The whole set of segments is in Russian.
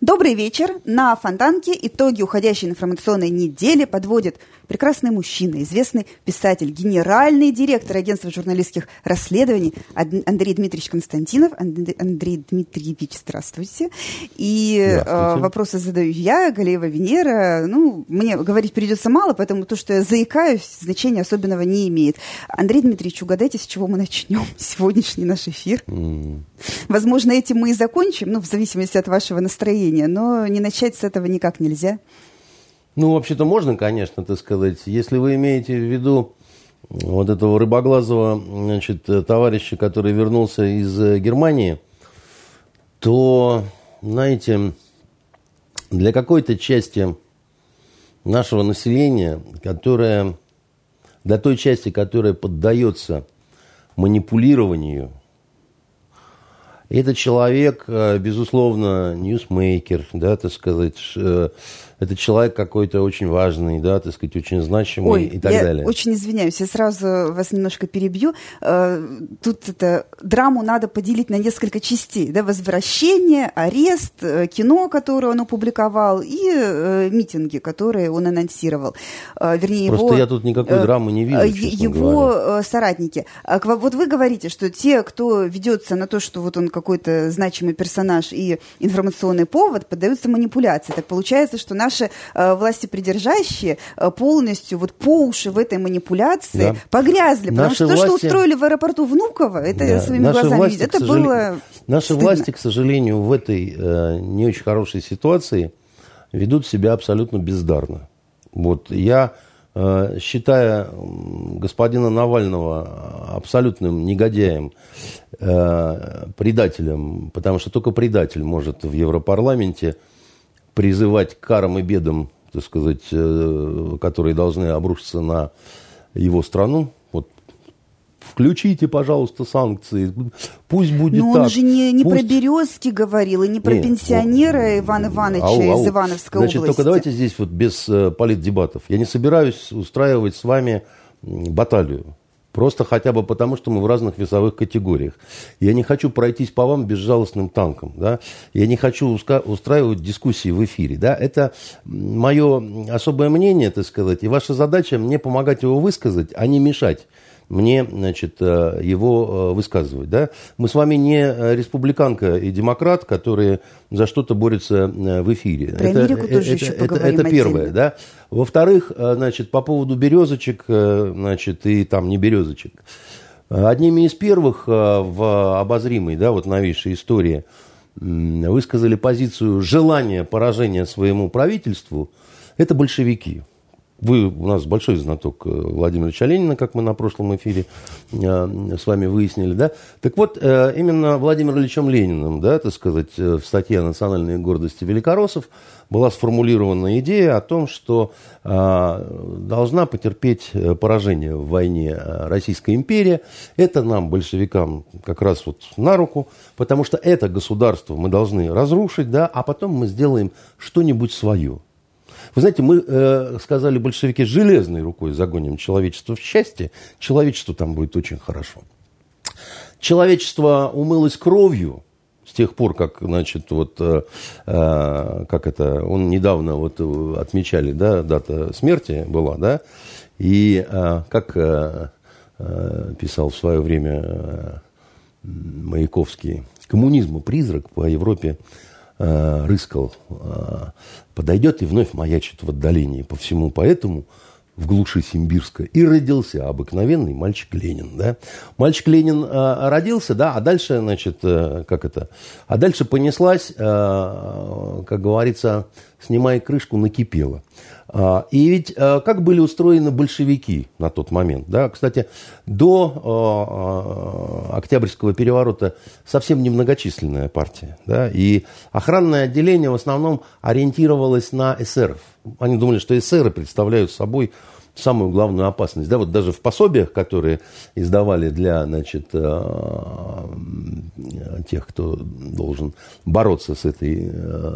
Добрый вечер. На Фонтанке итоги уходящей информационной недели подводит прекрасный мужчина, известный писатель, генеральный директор агентства журналистских расследований Андрей Дмитриевич Константинов. Андрей Дмитриевич, здравствуйте. И э, здравствуйте. вопросы задаю я, Галеева Венера. Ну, мне говорить придется мало, поэтому то, что я заикаюсь, значения особенного не имеет. Андрей Дмитриевич, угадайте, с чего мы начнем сегодняшний наш эфир. Mm. Возможно, этим мы и закончим, ну, в зависимости от вашего настроения, но не начать с этого никак нельзя. Ну, вообще-то можно, конечно, так сказать. Если вы имеете в виду вот этого рыбоглазого значит, товарища, который вернулся из э, Германии, то, знаете, для какой-то части нашего населения, которая, для той части, которая поддается манипулированию – этот человек, э, безусловно, ньюсмейкер, да, так сказать, э, это человек какой-то очень важный, да, так сказать, очень значимый Ой, и так я далее. очень извиняюсь, я сразу вас немножко перебью. Э, тут это драму надо поделить на несколько частей, да, возвращение, арест, кино, которое он опубликовал, и митинги, которые он анонсировал. Вернее, Просто его, я тут никакой драмы не вижу, Его говоря. соратники. А вот вы говорите, что те, кто ведется на то, что вот он как какой-то значимый персонаж и информационный повод, поддаются манипуляции. Так получается, что наши э, власти придержащие э, полностью вот по уши в этой манипуляции да. погрязли. Потому наши что власти... то, что устроили в аэропорту Внуково, это да. своими наши глазами власти, видеть, это сожал... было Наши стыдно. власти, к сожалению, в этой э, не очень хорошей ситуации ведут себя абсолютно бездарно. Вот я Э, считая господина Навального абсолютным негодяем, э, предателем, потому что только предатель может в Европарламенте призывать к карам и бедам, так сказать, э, которые должны обрушиться на его страну, включите, пожалуйста, санкции, пусть будет Но так. он же не, не пусть... про березки говорил, и не про Нет, пенсионера вот, Ивана Ивановича ау, ау. из Ивановской Значит, области. только давайте здесь вот без э, политдебатов. Я не собираюсь устраивать с вами баталию. Просто хотя бы потому, что мы в разных весовых категориях. Я не хочу пройтись по вам безжалостным танком. Да? Я не хочу устраивать дискуссии в эфире. Да? Это мое особое мнение, так сказать. И ваша задача мне помогать его высказать, а не мешать мне значит, э, его э, высказывать. Да? Мы с вами не э, республиканка и демократ, которые за что-то борются в эфире. Про это, Америку тоже это, еще это, это первое. Да? Во-вторых, значит, по поводу березочек значит, и там не березочек. Одними из первых в обозримой, да, вот новейшей истории высказали позицию желания поражения своему правительству, это большевики. Вы у нас большой знаток э, Владимира Ильича как мы на прошлом эфире э, с вами выяснили, да? Так вот, э, именно Владимиром Ильичем Лениным, да, так сказать, в статье о национальной гордости великороссов была сформулирована идея о том, что должна потерпеть поражение в войне Российская империя. Это нам, большевикам, как раз вот на руку, потому что это государство мы должны разрушить, да, а потом мы сделаем что-нибудь свое. Вы знаете, мы э, сказали большевики железной рукой загоним человечество в счастье, человечеству там будет очень хорошо. Человечество умылось кровью с тех пор, как, значит, вот, э, э, как это, он недавно вот отмечали, да, дата смерти была, да, и э, как э, э, писал в свое время э, Маяковский, коммунизм призрак по Европе э, рыскал, э, подойдет и вновь маячит в отдалении по всему поэтому в глуши Симбирска и родился обыкновенный мальчик Ленин, да. Мальчик Ленин э, родился, да, а дальше, значит, как это, а дальше понеслась, как говорится, снимая крышку, накипела. А, и ведь а, как были устроены большевики на тот момент? Да? Кстати, до а, Октябрьского переворота совсем немногочисленная партия. Да? И охранное отделение в основном ориентировалось на эсеров. Они думали, что эсеры представляют собой самую главную опасность. Да, вот даже в пособиях, которые издавали для, значит, тех, кто должен бороться с этой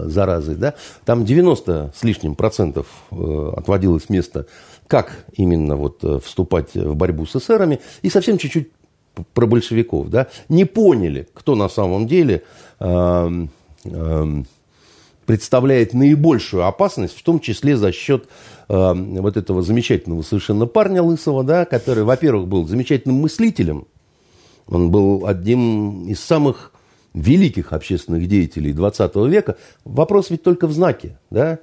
заразой, да, там 90 с лишним процентов отводилось место, как именно вот вступать в борьбу с эсерами, и совсем чуть-чуть про большевиков, да, не поняли, кто на самом деле э, э, представляет наибольшую опасность, в том числе за счет э, вот этого замечательного совершенно парня Лысого, да, который, во-первых, был замечательным мыслителем, он был одним из самых великих общественных деятелей 20 века. Вопрос ведь только в знаке, да,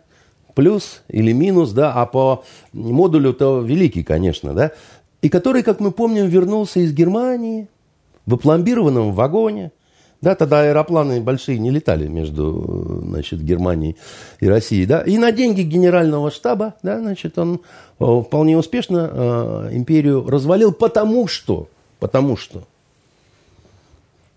плюс или минус, да, а по модулю-то великий, конечно, да и который, как мы помним, вернулся из Германии в опломбированном вагоне. Да, тогда аэропланы большие не летали между значит, Германией и Россией. Да, и на деньги генерального штаба да, значит, он э, вполне успешно э, империю развалил, потому что, потому что,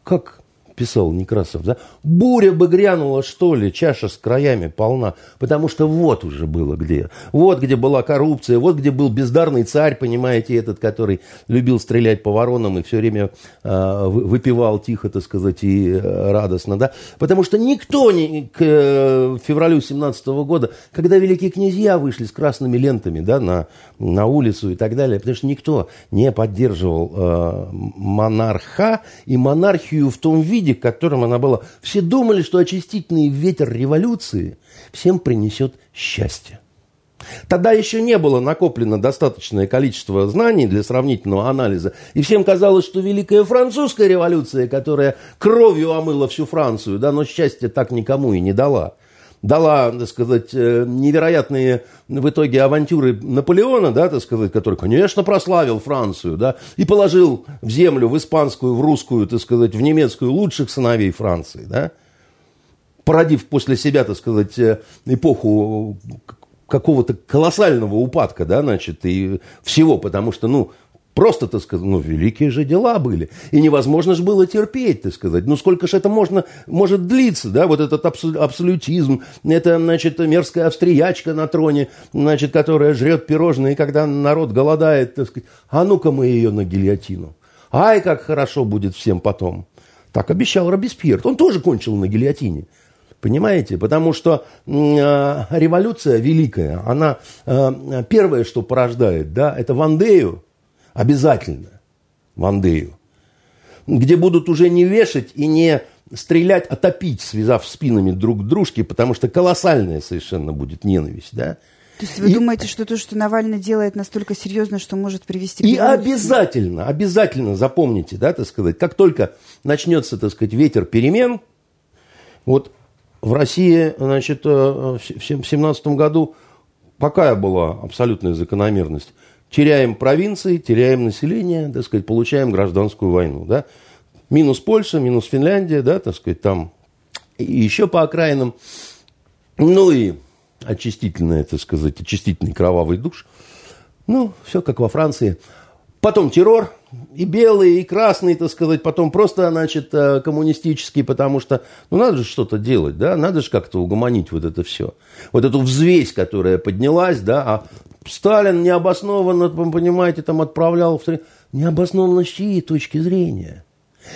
как писал Некрасов, да, буря бы грянула, что ли, чаша с краями полна, потому что вот уже было где, вот где была коррупция, вот где был бездарный царь, понимаете, этот, который любил стрелять по воронам и все время э, выпивал тихо, так сказать, и э, радостно, да, потому что никто не, к э, февралю 17 года, когда великие князья вышли с красными лентами, да, на, на улицу и так далее, потому что никто не поддерживал э, монарха и монархию в том виде, виде, в котором она была. Все думали, что очистительный ветер революции всем принесет счастье. Тогда еще не было накоплено достаточное количество знаний для сравнительного анализа. И всем казалось, что Великая Французская революция, которая кровью омыла всю Францию, да, но счастья так никому и не дала – дала, так сказать, э, невероятные в итоге авантюры Наполеона, да, так сказать, который, конечно, прославил Францию, да, и положил в землю, в испанскую, в русскую, так сказать, в немецкую лучших сыновей Франции, да, породив после себя, так сказать, э, эпоху какого-то колоссального упадка, да, значит, и всего, потому что, ну, Просто, так сказать, ну, великие же дела были. И невозможно же было терпеть, так сказать. Ну, сколько же это можно, может длиться, да, вот этот абсолютизм, это, значит, мерзкая австриячка на троне, значит, которая жрет пирожные, когда народ голодает, так сказать. А ну-ка мы ее на гильотину. Ай, как хорошо будет всем потом. Так обещал Робеспьер. Он тоже кончил на гильотине. Понимаете? Потому что э, революция великая, она э, первое, что порождает, да, это Вандею, Обязательно. В Андею. Где будут уже не вешать и не стрелять, а топить, связав спинами друг к дружке, потому что колоссальная совершенно будет ненависть, да? То есть вы и, думаете, что то, что Навальный делает, настолько серьезно, что может привести к И обязательно, обязательно запомните, да, так сказать, как только начнется, так сказать, ветер перемен, вот в России, значит, э, в 2017 году какая была абсолютная закономерность? Теряем провинции, теряем население, так сказать, получаем гражданскую войну, да. Минус Польша, минус Финляндия, да, так сказать, там и еще по окраинам. Ну и очистительный, так сказать, очистительный кровавый душ. Ну, все как во Франции. Потом террор, и белый, и красный, так сказать, потом просто, значит, э, коммунистический, потому что, ну, надо же что-то делать, да, надо же как-то угомонить вот это все. Вот эту взвесь, которая поднялась, да, а Сталин необоснованно, понимаете, там отправлял... В... Необоснованно с чьей точки зрения?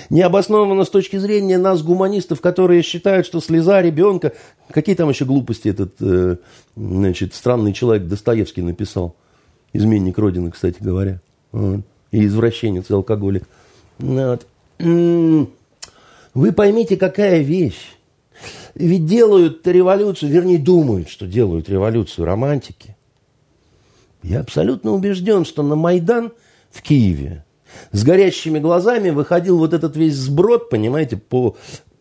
Необоснованно с точки зрения нас, гуманистов, которые считают, что слеза ребенка... Какие там еще глупости этот, э, значит, странный человек Достоевский написал? Изменник Родины, кстати говоря. И извращенец, и алкоголик. Вот. Вы поймите, какая вещь. Ведь делают революцию, вернее, думают, что делают революцию романтики. Я абсолютно убежден, что на Майдан в Киеве с горящими глазами выходил вот этот весь сброд, понимаете, по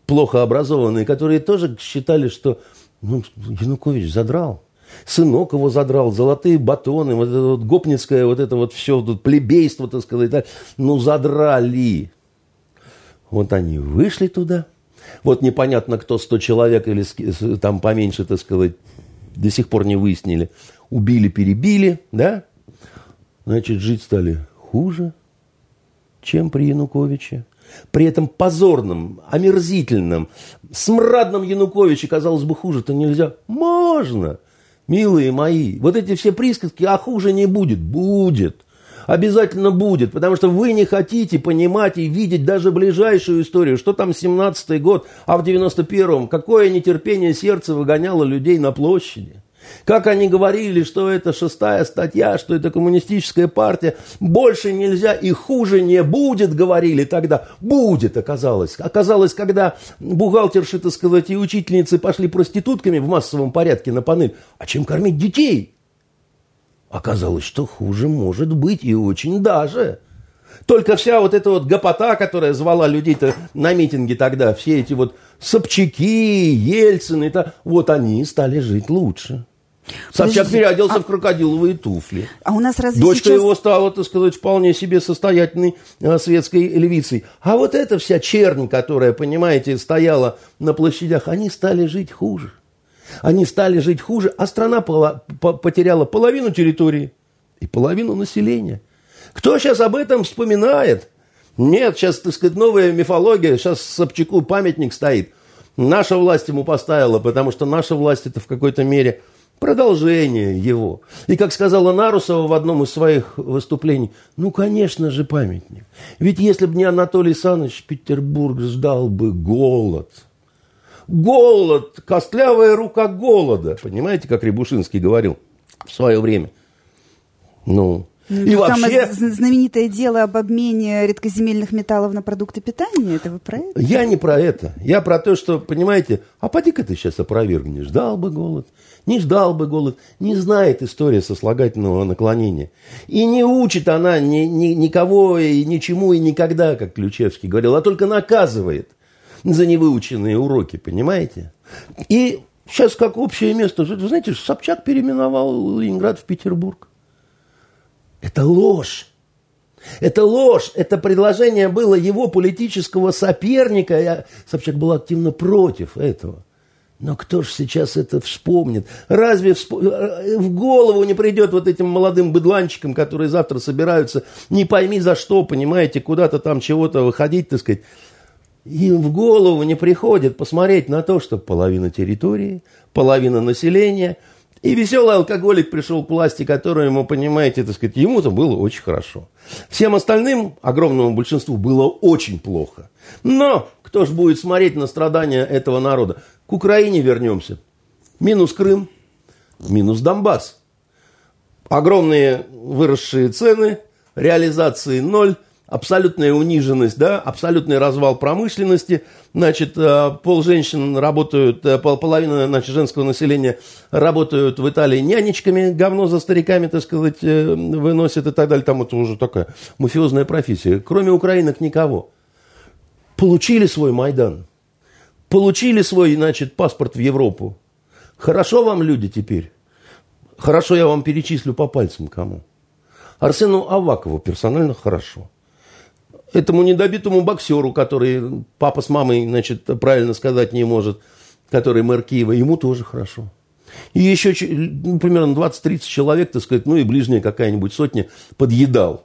плохо образованные, которые тоже считали, что ну, Янукович задрал. Сынок его задрал, золотые батоны, вот это вот гопницкое, вот это вот все, тут плебейство, так сказать, ну задрали. Вот они вышли туда. Вот непонятно, кто 100 человек или там поменьше, так сказать, до сих пор не выяснили убили, перебили, да, значит, жить стали хуже, чем при Януковиче. При этом позорном, омерзительном, смрадном Януковиче, казалось бы, хуже-то нельзя. Можно. Милые мои, вот эти все присказки, а хуже не будет. Будет. Обязательно будет, потому что вы не хотите понимать и видеть даже ближайшую историю, что там 17-й год, а в 91-м какое нетерпение сердца выгоняло людей на площади. Как они говорили, что это шестая статья, что это коммунистическая партия, больше нельзя и хуже не будет, говорили тогда. Будет, оказалось. Оказалось, когда бухгалтерши, так сказать, и учительницы пошли проститутками в массовом порядке на панель, а чем кормить детей? Оказалось, что хуже может быть и очень даже. Только вся вот эта вот гопота, которая звала людей-то на митинги тогда, все эти вот Собчаки, Ельцины, вот они стали жить лучше. Собчак Подождите, переоделся а... в крокодиловые туфли. А у нас разве Дочка сейчас... его стала, так сказать, вполне себе состоятельной а, светской львицей. А вот эта вся чернь, которая, понимаете, стояла на площадях, они стали жить хуже. Они стали жить хуже, а страна пола- по- потеряла половину территории и половину населения. Кто сейчас об этом вспоминает? Нет, сейчас, так сказать, новая мифология, сейчас Собчаку памятник стоит. Наша власть ему поставила, потому что наша власть это в какой-то мере продолжение его. И как сказала Нарусова в одном из своих выступлений, ну, конечно же, памятник. Ведь если бы не Анатолий Саныч, Петербург ждал бы голод. Голод, костлявая рука голода. Понимаете, как Рябушинский говорил в свое время? Ну, ну, и вообще... Самое знаменитое дело об обмене редкоземельных металлов на продукты питания, это вы про это? Я не про это. Я про то, что, понимаете, а поди-ка ты сейчас опровергни. Ждал бы голод, не ждал бы голод. Не знает история сослагательного наклонения. И не учит она ни, ни, никого и ничему и никогда, как Ключевский говорил, а только наказывает за невыученные уроки, понимаете? И сейчас как общее место, вы знаете, Собчак переименовал Ленинград в Петербург. Это ложь. Это ложь. Это предложение было его политического соперника. Я, Собчак был активно против этого. Но кто же сейчас это вспомнит? Разве всп... в голову не придет вот этим молодым быдланчикам, которые завтра собираются, не пойми за что, понимаете, куда-то там чего-то выходить, так сказать. Им в голову не приходит посмотреть на то, что половина территории, половина населения – и веселый алкоголик пришел к власти, которую ему, понимаете, так сказать, ему-то было очень хорошо. Всем остальным, огромному большинству, было очень плохо. Но кто ж будет смотреть на страдания этого народа? К Украине вернемся. Минус Крым, минус Донбасс. Огромные выросшие цены, реализации ноль – абсолютная униженность, да, абсолютный развал промышленности, значит, э, пол женщин работают, э, пол, половина, значит, женского населения работают в Италии нянечками, говно за стариками, так сказать, э, выносят и так далее, там это уже такая мафиозная профессия. Кроме украинок никого. Получили свой Майдан, получили свой, значит, паспорт в Европу. Хорошо вам люди теперь? Хорошо, я вам перечислю по пальцам кому. Арсену Авакову персонально хорошо этому недобитому боксеру, который папа с мамой, значит, правильно сказать не может, который мэр Киева, ему тоже хорошо. И еще ну, примерно 20-30 человек, так сказать, ну и ближняя какая-нибудь сотня подъедал.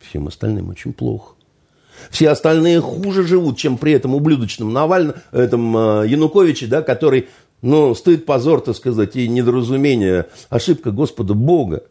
Всем остальным очень плохо. Все остальные хуже живут, чем при этом ублюдочном Навальном, этом э, Януковиче, да, который, ну, стыд, позор, так сказать, и недоразумение, ошибка Господа Бога.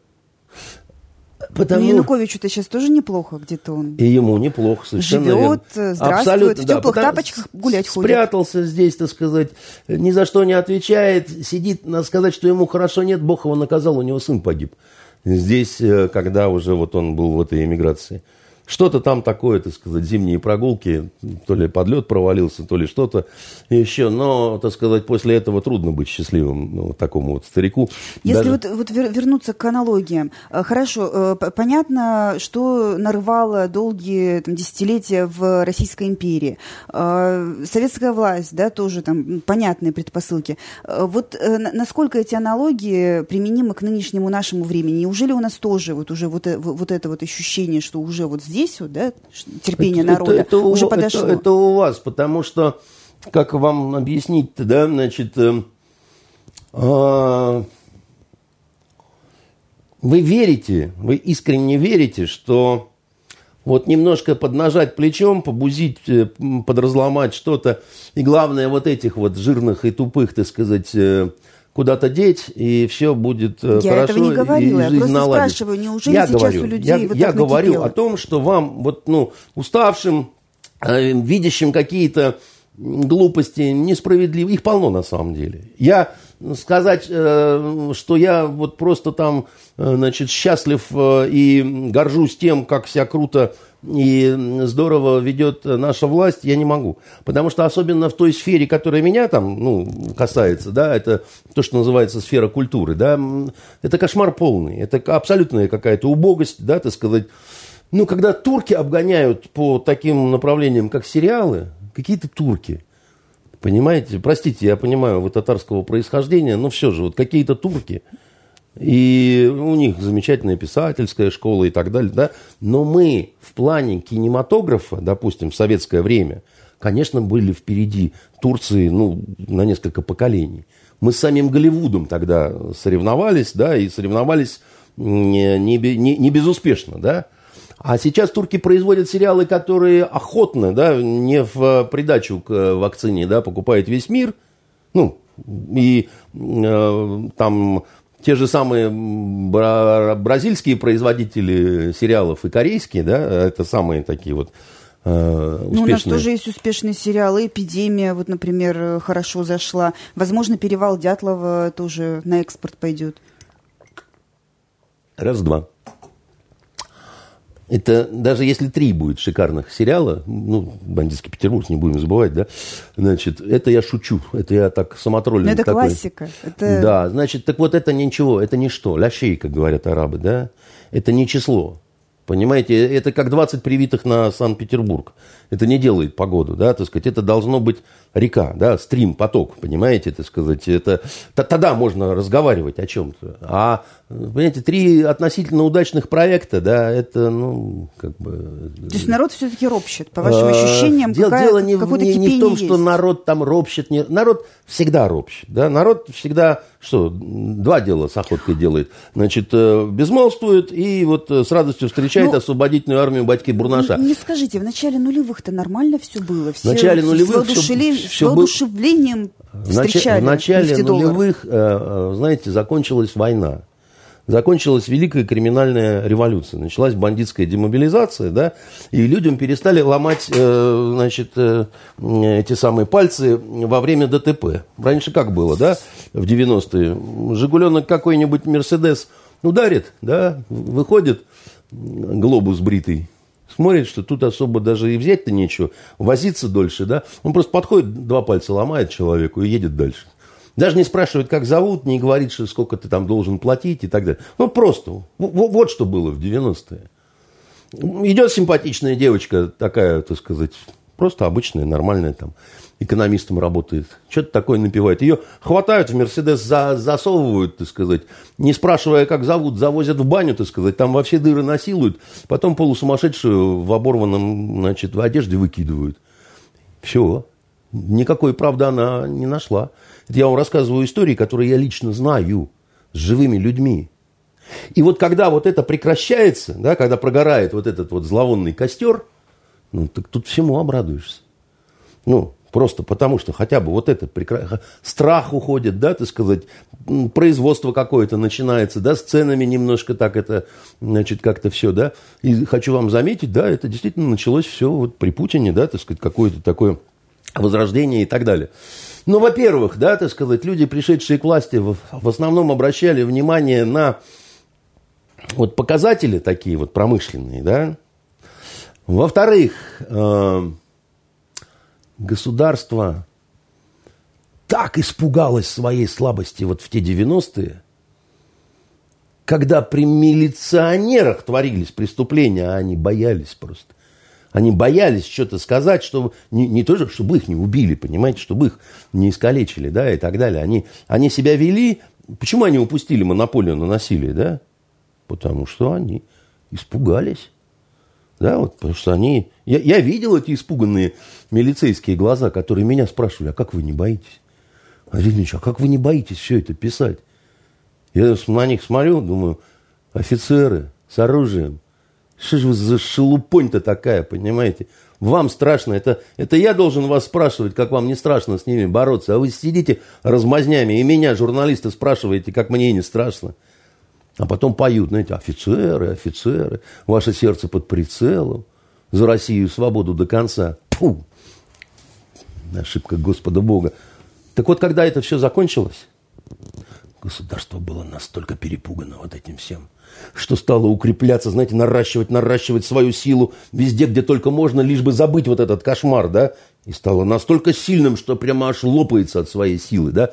Потому... Ну, Януковичу-то сейчас тоже неплохо где-то он. И ему неплохо, совершенно Живет, верно. здравствует, Абсолютно, в теплых да, тапочках гулять ходит. Спрятался здесь, так сказать, ни за что не отвечает, сидит, надо сказать, что ему хорошо нет, Бог его наказал, у него сын погиб. Здесь, э, когда уже вот он был в этой эмиграции. Что-то там такое, так сказать, зимние прогулки, то ли подлет провалился, то ли что-то еще. Но, так сказать, после этого трудно быть счастливым ну, такому вот старику. Если Даже... вот, вот вернуться к аналогиям. Э, хорошо, э, понятно, что нарывало долгие там, десятилетия в Российской империи. Э, советская власть, да, тоже там понятные предпосылки. Вот насколько эти аналогии применимы к нынешнему нашему времени? Неужели у нас тоже вот уже вот, вот это вот ощущение, что уже вот здесь здесь вот, да, терпение это, народа это, это уже у, подошло. Это, это у вас, потому что, как вам объяснить-то, да, значит, э, э, вы верите, вы искренне верите, что вот немножко поднажать плечом, побузить, э, подразломать что-то, и главное, вот этих вот жирных и тупых, так сказать, э, куда-то деть, и все будет я хорошо. Я этого не говорила, я просто наладится. спрашиваю, неужели я сейчас говорю, у людей я, вот я говорю накипело? о том, что вам, вот, ну, уставшим, э, видящим какие-то глупости, несправедливые, их полно на самом деле. Я сказать, э, что я вот просто там, э, значит, счастлив э, и горжусь тем, как себя круто и здорово ведет наша власть, я не могу. Потому что особенно в той сфере, которая меня там ну, касается, да, это то, что называется сфера культуры, да, это кошмар полный, это абсолютная какая-то убогость, да, так сказать. Ну, когда турки обгоняют по таким направлениям, как сериалы, какие-то турки, понимаете, простите, я понимаю, вы татарского происхождения, но все же, вот какие-то турки – и у них замечательная писательская школа и так далее. Да? Но мы в плане кинематографа, допустим, в советское время, конечно, были впереди Турции ну, на несколько поколений. Мы с самим Голливудом тогда соревновались, да, и соревновались не, не, не, не безуспешно, да. А сейчас турки производят сериалы, которые охотно, да, не в придачу к вакцине, да, покупает весь мир. Ну, и э, там те же самые бразильские производители сериалов и корейские, да, это самые такие вот успешные. Ну, у нас тоже есть успешные сериалы. «Эпидемия», вот, например, хорошо зашла. Возможно, «Перевал Дятлова» тоже на экспорт пойдет. Раз-два. Это даже если три будет шикарных сериала, ну, «Бандитский Петербург», не будем забывать, да, значит, это я шучу, это я так самотроллинг это такой. классика. Это... Да, значит, так вот это ничего, это ничто, лящей, как говорят арабы, да, это не число. Понимаете, это как 20 привитых на Санкт-Петербург. Это не делает погоду, да, так сказать. Это должно быть река, да, стрим, поток, понимаете, так сказать. Это, тогда можно разговаривать о чем-то. А, понимаете, три относительно удачных проекта, да, это, ну, как бы... То есть народ все-таки ропщет, по вашим ощущениям, дело, какая, дело не, в, не, не в том, есть. что народ там ропщет. Не, народ всегда ропщет, да, народ всегда, что, два дела с охоткой делает. Значит, э, безмолвствует и вот э, с радостью встречает ну, освободительную армию батьки Бурнаша. Не скажите, в начале нулевых-то нормально все было? Все в начале нулевых все, все с воодушевлением был... встречали В начале нулевых, э, знаете, закончилась война. Закончилась Великая криминальная революция. Началась бандитская демобилизация, да, и людям перестали ломать, э, значит, э, эти самые пальцы во время ДТП. Раньше как было, да, в 90-е? Жигуленок какой-нибудь Мерседес ударит, да, выходит глобус бритый, смотрит, что тут особо даже и взять-то нечего, возиться дольше, да, он просто подходит, два пальца ломает человеку и едет дальше. Даже не спрашивает, как зовут, не говорит, что сколько ты там должен платить и так далее. Ну, просто. Вот, вот что было в 90-е. Идет симпатичная девочка, такая, так сказать, просто обычная, нормальная там, экономистом работает. Что-то такое напивает. Ее хватают в Мерседес, за, засовывают, так сказать, не спрашивая, как зовут, завозят в баню, так сказать, там во все дыры насилуют, потом полусумасшедшую в оборванном, значит, в одежде выкидывают. Все. Никакой правды она не нашла. Это я вам рассказываю истории, которые я лично знаю с живыми людьми. И вот когда вот это прекращается, да, когда прогорает вот этот вот зловонный костер, ну, так тут всему обрадуешься. Ну, просто потому что хотя бы вот это прекра... страх уходит, да, так сказать, производство какое-то начинается, да, с ценами немножко так это, значит, как-то все, да. И хочу вам заметить, да, это действительно началось все вот при Путине, да, так сказать, какое-то такое возрождение и так далее. Ну, во-первых, да, так сказать, люди, пришедшие к власти, в, в основном обращали внимание на вот показатели такие вот промышленные, да. Во-вторых, э, государство так испугалось своей слабости вот в те 90-е, когда при милиционерах творились преступления, а они боялись просто. Они боялись что-то сказать, чтобы не, не то, чтобы их не убили, понимаете, чтобы их не искалечили, да, и так далее. Они, они себя вели. Почему они упустили монополию на насилие, да? Потому что они испугались. Да, вот, потому что они... Я, я видел эти испуганные милицейские глаза, которые меня спрашивали, а как вы не боитесь? Андрей Ильич, а как вы не боитесь все это писать? Я на них смотрю, думаю, офицеры с оружием, что же вы за шелупонь-то такая, понимаете? Вам страшно. Это, это я должен вас спрашивать, как вам не страшно с ними бороться. А вы сидите размазнями и меня, журналисты, спрашиваете, как мне не страшно. А потом поют, знаете, офицеры, офицеры, ваше сердце под прицелом, за Россию свободу до конца. Фу! Ошибка Господа Бога. Так вот, когда это все закончилось, государство было настолько перепугано вот этим всем, что стало укрепляться, знаете, наращивать, наращивать свою силу везде, где только можно, лишь бы забыть вот этот кошмар, да, и стало настолько сильным, что прямо аж лопается от своей силы, да.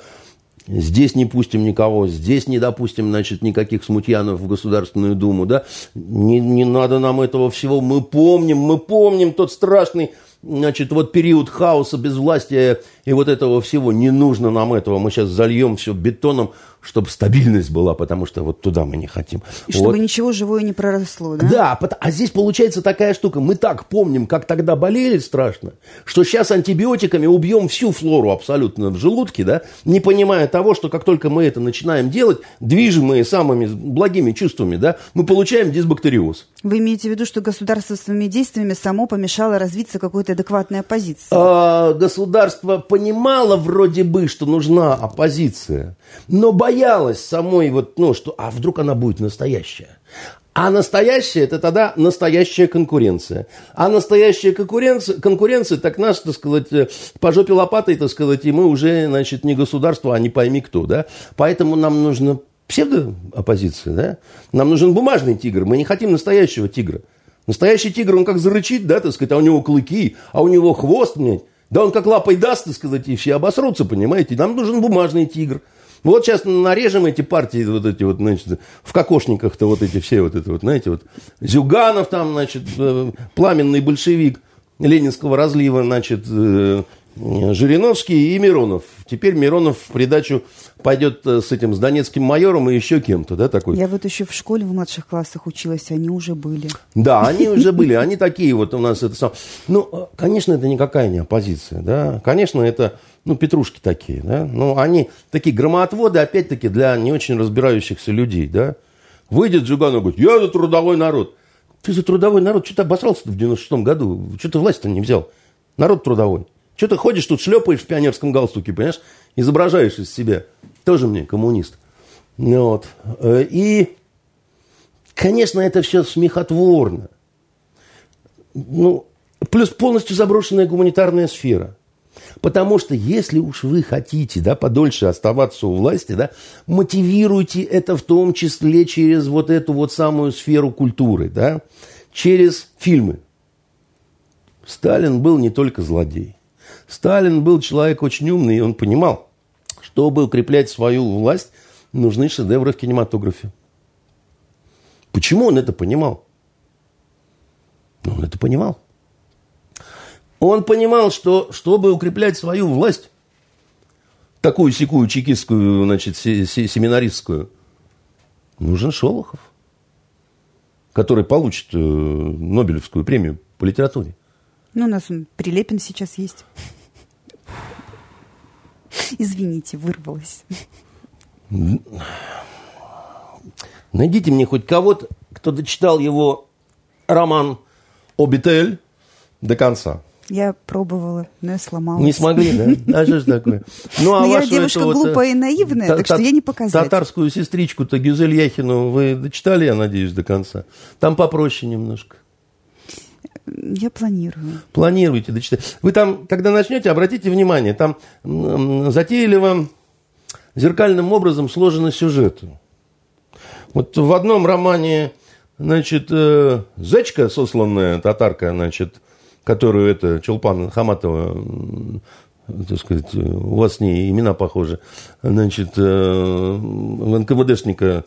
Здесь не пустим никого, здесь не допустим, значит, никаких смутьянов в Государственную Думу, да. Не, не надо нам этого всего. Мы помним, мы помним тот страшный значит, вот период хаоса, безвластия и вот этого всего, не нужно нам этого. Мы сейчас зальем все бетоном, чтобы стабильность была, потому что вот туда мы не хотим. И чтобы ничего живое не проросло, да? Да, а здесь получается такая штука. Мы так помним, как тогда болели страшно, что сейчас антибиотиками убьем всю флору абсолютно в желудке, да, не понимая того, что как только мы это начинаем делать, движимые самыми благими чувствами, да, мы получаем дисбактериоз. Вы имеете в виду, что государство своими действиями само помешало развиться какой-то адекватной оппозиции? А, государство понимало вроде бы, что нужна оппозиция, но боялось самой вот, ну, что, а вдруг она будет настоящая? А настоящая – это тогда настоящая конкуренция. А настоящая конкуренция, конкуренция так нас, так сказать, э, по жопе лопатой, так сказать, и мы уже, значит, не государство, а не пойми кто, да. Поэтому нам нужно псевдооппозиция, да? Нам нужен бумажный тигр, мы не хотим настоящего тигра. Настоящий тигр, он как зарычит, да, так сказать, а у него клыки, а у него хвост, блядь. Да он как лапой даст, так сказать, и все обосрутся, понимаете? Нам нужен бумажный тигр. Вот сейчас нарежем эти партии, вот эти вот, значит, в кокошниках-то вот эти все вот это вот, знаете, вот Зюганов там, значит, э, пламенный большевик Ленинского разлива, значит, э, Жириновский и Миронов. Теперь Миронов в придачу пойдет э, с этим, с донецким майором и еще кем-то, да, такой? Я вот еще в школе в младших классах училась, они уже были. Да, они уже были, они такие вот у нас это сам. Ну, э, конечно, это никакая не оппозиция, да, конечно, это, ну, петрушки такие, да, но они такие громоотводы, опять-таки, для не очень разбирающихся людей, да. Выйдет Джуганов и говорит, я за трудовой народ. Ты за трудовой народ, что ты обосрался в 96-м году, что ты власть-то не взял? Народ трудовой. Что ты ходишь тут, шлепаешь в пионерском галстуке, понимаешь? Изображаешь из себя. Тоже мне коммунист. Ну вот. Э, и, конечно, это все смехотворно. Ну, плюс полностью заброшенная гуманитарная сфера. Потому что если уж вы хотите да, подольше оставаться у власти, да, мотивируйте это в том числе через вот эту вот самую сферу культуры, да, через фильмы. Сталин был не только злодей. Сталин был человек очень умный, и он понимал, чтобы укреплять свою власть, нужны шедевры в кинематографе. Почему он это понимал? Он это понимал. Он понимал, что чтобы укреплять свою власть, такую секую чекистскую, значит, семинаристскую, нужен Шолохов, который получит э, Нобелевскую премию по литературе. Ну, у нас он Прилепин сейчас есть. Извините, вырвалась. Найдите мне хоть кого-то, кто дочитал его роман «Обитель» до конца. Я пробовала, но я сломалась. Не смогли, да? А что ж такое? Ну, а но я девушка вот, глупая и наивная, та, так что я не показать. Татарскую сестричку-то Гюзель Яхину вы дочитали, я надеюсь, до конца? Там попроще немножко. Я планирую. Планируете дочитать. Вы там, когда начнете, обратите внимание, там затейливо зеркальным образом сложены сюжеты. Вот в одном романе, значит, э, зечка, сосланная татарка, значит, которую это Чулпан Хаматова, так сказать, у вас с ней имена похожи, значит, э, НКВДшника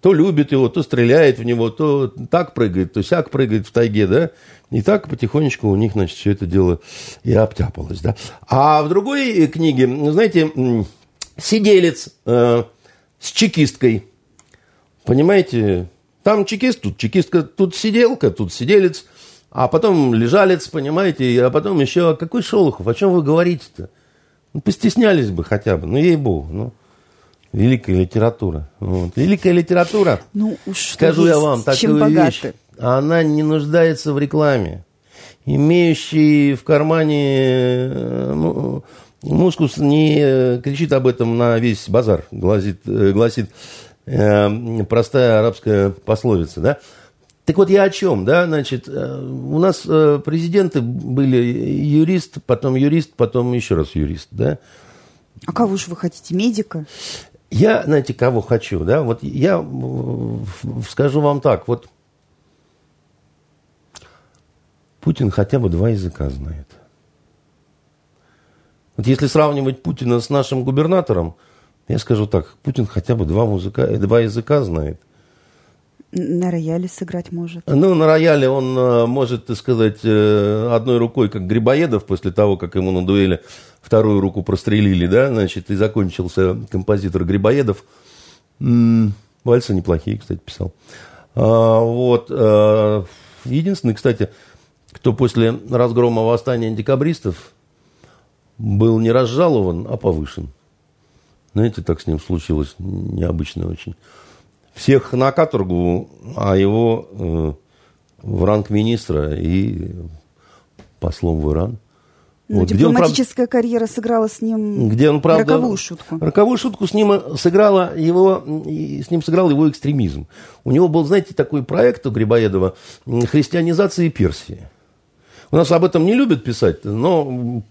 то любит его, то стреляет в него, то так прыгает, то сяк прыгает в тайге, да. И так потихонечку у них, значит, все это дело и обтяпалось, да. А в другой книге, знаете, сиделец э, с чекисткой, понимаете, там чекист, тут чекистка, тут сиделка, тут сиделец, а потом лежалец, понимаете, а потом еще, какой Шолохов, о чем вы говорите-то? Ну, постеснялись бы хотя бы, ну, ей-богу, ну. Великая литература. Вот. Великая литература, ну, уж скажу я вам, такую вещь, она не нуждается в рекламе. имеющий в кармане э, ну, мускус, не кричит об этом на весь базар, гласит, э, гласит э, простая арабская пословица, да. Так вот я о чем, да, значит, э, у нас президенты были юрист, потом юрист, потом еще раз юрист, да. А кого же вы хотите, медика? Я, знаете, кого хочу, да, вот я скажу вам так, вот Путин хотя бы два языка знает. Вот если сравнивать Путина с нашим губернатором, я скажу так, Путин хотя бы два, музыка, два языка знает. На рояле сыграть может. Ну, на рояле он э, может, так сказать, э, одной рукой, как Грибоедов, после того, как ему на дуэли вторую руку прострелили, да, значит, и закончился композитор Грибоедов. Вальсы неплохие, кстати, писал. А, вот. Э, единственный, кстати, кто после разгрома восстания декабристов был не разжалован, а повышен. Знаете, так с ним случилось необычно очень. Всех на каторгу, а его э, в ранг министра и послом в Иран. Ну, вот, дипломатическая он, карьера сыграла с ним где он, правда, роковую шутку. Роковую шутку с ним сыграла его, с ним сыграл его экстремизм. У него был, знаете, такой проект у Грибоедова «Христианизация Персии». У нас об этом не любят писать, но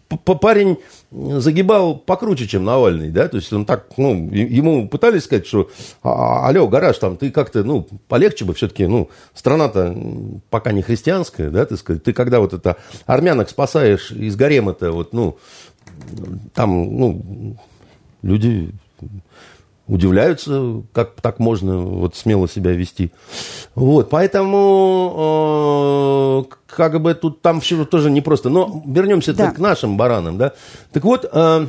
парень загибал покруче, чем Навальный, да, то есть он так, ну, ему пытались сказать, что, «А, алло, гараж, там, ты как-то, ну, полегче бы все-таки, ну, страна-то пока не христианская, да, ты ты когда вот это армянок спасаешь из гарема-то, вот, ну, там, ну, люди удивляются, как так можно вот смело себя вести. Вот, поэтому э, как бы тут там все тоже непросто. Но вернемся да. к нашим баранам, да. Так вот, э,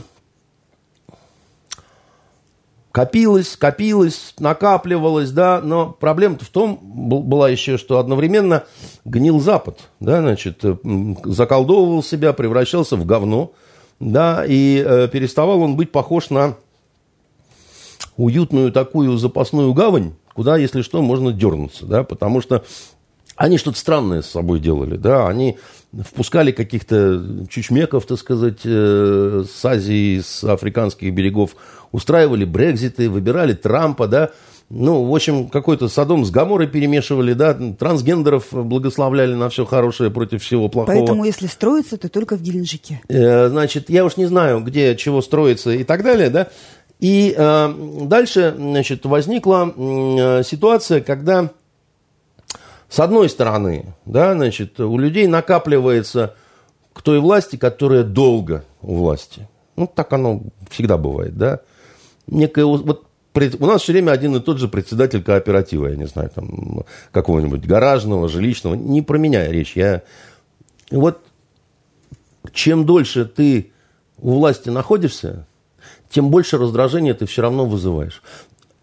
копилось, копилось, накапливалось, да, но проблема-то в том была еще, что одновременно гнил Запад, да, значит, э, заколдовывал себя, превращался в говно, да, и э, переставал он быть похож на уютную такую запасную гавань, куда, если что, можно дернуться, да, потому что они что-то странное с собой делали, да, они впускали каких-то чучмеков, так сказать, э, с Азии, с африканских берегов, устраивали брекзиты, выбирали Трампа, да, ну, в общем, какой-то Садом с Гаморой перемешивали, да, трансгендеров благословляли на все хорошее против всего плохого. Поэтому, если строится, то только в Геленджике. Э, значит, я уж не знаю, где чего строится и так далее, да, и э, дальше значит, возникла э, ситуация, когда с одной стороны да, значит, у людей накапливается к той власти, которая долго у власти. Ну, так оно всегда бывает, да. Некое, вот у нас все время один и тот же председатель кооператива, я не знаю, там, какого-нибудь гаражного, жилищного. Не про меня речь. Я... Вот чем дольше ты у власти находишься, тем больше раздражения ты все равно вызываешь.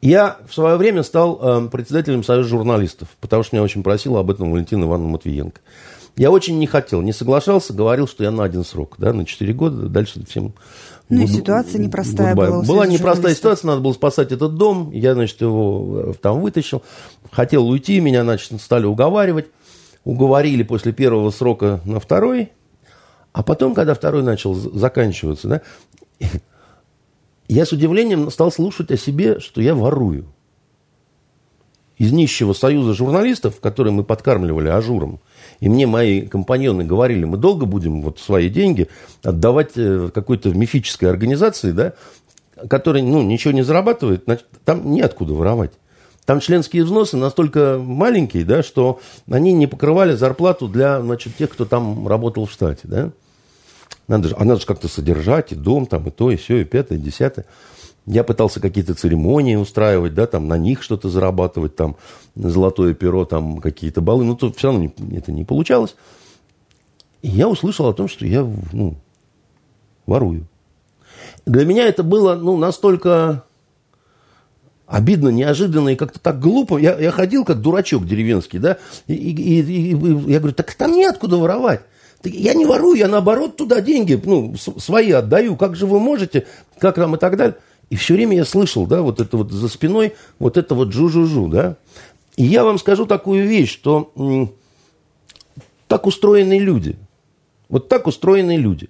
Я в свое время стал э, председателем Союза журналистов, потому что меня очень просила об этом Валентина Ивановна Матвиенко. Я очень не хотел, не соглашался, говорил, что я на один срок, да, на 4 года, дальше всем... Ну и ситуация непростая была. Была непростая ситуация, надо было спасать этот дом, я, значит, его э, там вытащил, хотел уйти, меня, значит, стали уговаривать, уговорили после первого срока на второй, а потом, когда второй начал заканчиваться, да, я с удивлением стал слушать о себе, что я ворую. Из нищего союза журналистов, который мы подкармливали ажуром, и мне мои компаньоны говорили, мы долго будем вот свои деньги отдавать э, какой-то мифической организации, да, которая ну, ничего не зарабатывает, значит, там неоткуда воровать. Там членские взносы настолько маленькие, да, что они не покрывали зарплату для значит, тех, кто там работал в штате. Да. Надо же, а надо же как-то содержать, и дом там, и то, и все, и пятое, и десятое. Я пытался какие-то церемонии устраивать, да, там на них что-то зарабатывать, там золотое перо, там какие-то баллы, но тут все равно не, это не получалось. И я услышал о том, что я, ну, ворую. Для меня это было, ну, настолько обидно, неожиданно и как-то так глупо. Я, я ходил как дурачок деревенский, да, и, и, и, и я говорю, так там неоткуда воровать. Я не ворую, я наоборот туда деньги ну, свои отдаю. Как же вы можете? Как там и так далее. И все время я слышал, да, вот это вот за спиной, вот это вот жу-жу-жу, да. И я вам скажу такую вещь, что так устроены люди. Вот так устроены люди.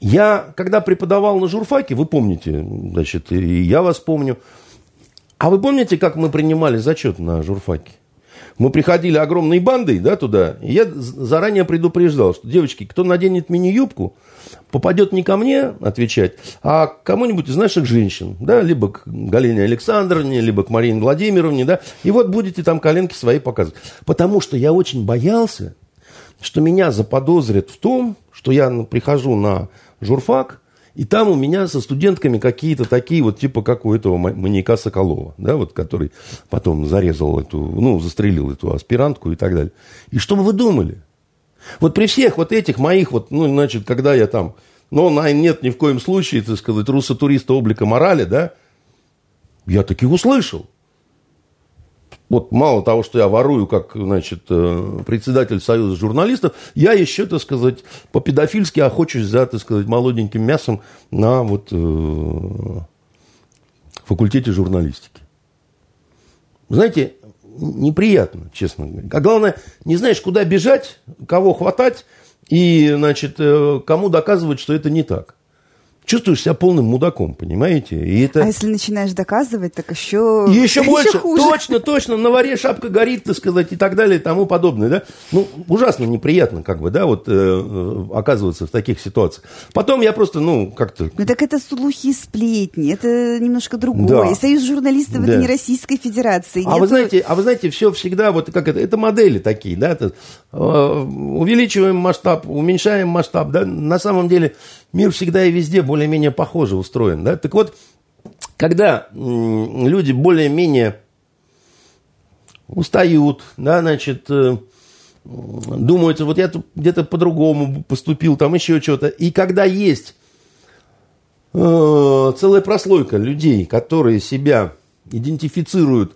Я, когда преподавал на журфаке, вы помните, значит, и я вас помню. А вы помните, как мы принимали зачет на журфаке? Мы приходили огромной бандой да, туда, и я заранее предупреждал, что, девочки, кто наденет мини-юбку, попадет не ко мне отвечать, а к кому-нибудь из наших женщин, да, либо к Галине Александровне, либо к Марине Владимировне, да, и вот будете там коленки свои показывать. Потому что я очень боялся, что меня заподозрят в том, что я прихожу на журфак, и там у меня со студентками какие-то такие вот, типа как у этого маньяка Соколова, да, вот, который потом зарезал эту, ну, застрелил эту аспирантку и так далее. И что вы думали? Вот при всех вот этих моих вот, ну, значит, когда я там, ну, нет ни в коем случае, так сказать, руссо-туриста облика морали, да, я таки услышал – вот мало того, что я ворую как, значит, э, председатель Союза журналистов, я еще, так сказать, по-педофильски охочусь за, так сказать, молоденьким мясом на вот э, факультете журналистики. Знаете, неприятно, честно говоря. А главное, не знаешь, куда бежать, кого хватать и, значит, э, кому доказывать, что это не так чувствуешь себя полным мудаком, понимаете? И это... А если начинаешь доказывать, так еще... И еще больше. Еще хуже. Точно, точно. На варе шапка горит, так сказать, и так далее, и тому подобное, да? Ну, ужасно неприятно, как бы, да, вот э, э оказываться в таких ситуациях. Потом я просто, ну, как-то... Ну, так это слухи и сплетни, это немножко другое. Да. Союз журналистов да. это не Российской Федерации. А Нет... вы знаете, а вы знаете, все всегда, вот как это, это модели такие, да, это, э, увеличиваем масштаб, уменьшаем масштаб, да, на самом деле мир всегда и везде более-менее похоже устроен. Да? Так вот, когда люди более-менее устают, да, значит, э, думают, вот я где-то по-другому поступил, там еще что-то. И когда есть э, целая прослойка людей, которые себя идентифицируют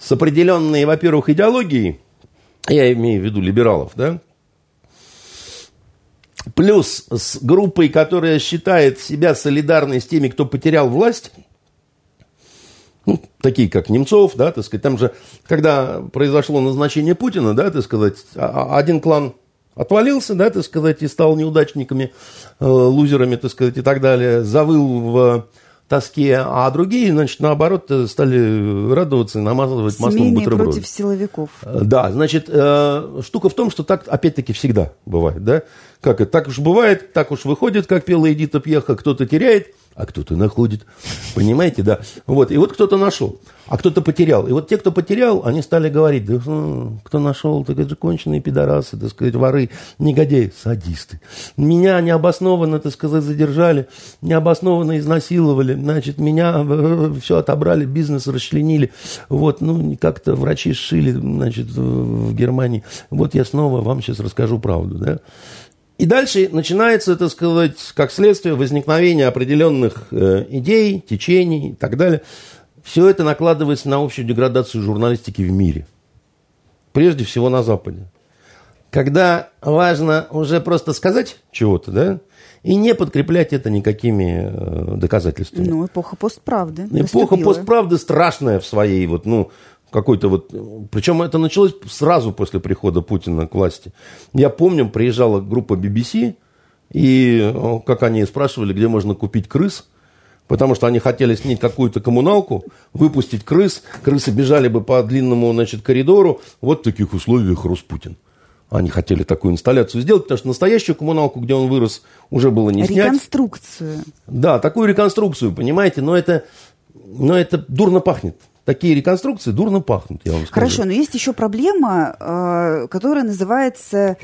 с определенной, во-первых, идеологией, я имею в виду либералов, да, плюс с группой, которая считает себя солидарной с теми, кто потерял власть, ну, такие как Немцов, да, так сказать, там же, когда произошло назначение Путина, да, так сказать, а, а, один клан отвалился, да, так сказать, и стал неудачниками, э, лузерами, так сказать, и так далее, завыл в тоске, а другие, значит, наоборот, стали радоваться и намазывать маслом бутерброды. против силовиков. Э, да, значит, э, штука в том, что так, опять-таки, всегда бывает, да. Как это, так уж бывает, так уж выходит, как пела Эдита Пьеха, кто-то теряет, а кто-то находит. Понимаете, да? Вот, и вот кто-то нашел, а кто-то потерял. И вот те, кто потерял, они стали говорить, да, ну, кто нашел, так это конченые пидорасы, так сказать, воры, негодяи, садисты. Меня необоснованно, так сказать, задержали, необоснованно изнасиловали, значит, меня э, все отобрали, бизнес расчленили. Вот, ну, как-то врачи сшили, значит, в Германии. Вот я снова вам сейчас расскажу правду, да? И дальше начинается, так сказать, как следствие возникновения определенных э, идей, течений и так далее. Все это накладывается на общую деградацию журналистики в мире. Прежде всего на Западе. Когда важно уже просто сказать чего-то, да, и не подкреплять это никакими э, доказательствами. Ну, эпоха постправды. Эпоха наступила. постправды страшная в своей вот, ну, какой-то вот... Причем это началось сразу после прихода Путина к власти. Я помню, приезжала группа BBC, и как они спрашивали, где можно купить крыс, потому что они хотели снять какую-то коммуналку, выпустить крыс, крысы бежали бы по длинному значит, коридору. Вот в таких условиях рос Путин. Они хотели такую инсталляцию сделать, потому что настоящую коммуналку, где он вырос, уже было не снять. Реконструкцию. Да, такую реконструкцию, понимаете, но это, но это дурно пахнет такие реконструкции дурно пахнут, я вам скажу. Хорошо, но есть еще проблема, э, которая называется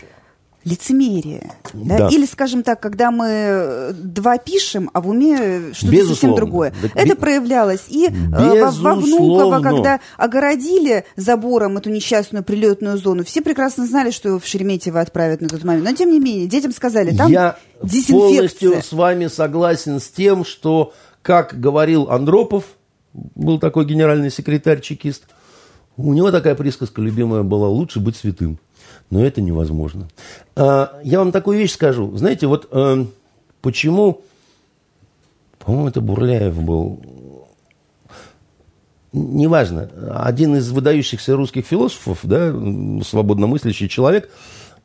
лицемерие. Да? Да. Или, скажем так, когда мы два пишем, а в уме что-то Безусловно. совсем другое. Так, Это проявлялось и. Э, во Внуково, когда огородили забором эту несчастную прилетную зону. Все прекрасно знали, что его в Шереметьево отправят на тот момент. Но, тем не менее, детям сказали, там Я дезинфекция. полностью с вами согласен с тем, что, как говорил Андропов, был такой генеральный секретарь чекист. У него такая присказка любимая была «лучше быть святым». Но это невозможно. А, я вам такую вещь скажу. Знаете, вот э, почему, по-моему, это Бурляев был, неважно, один из выдающихся русских философов, да, свободно мыслящий человек,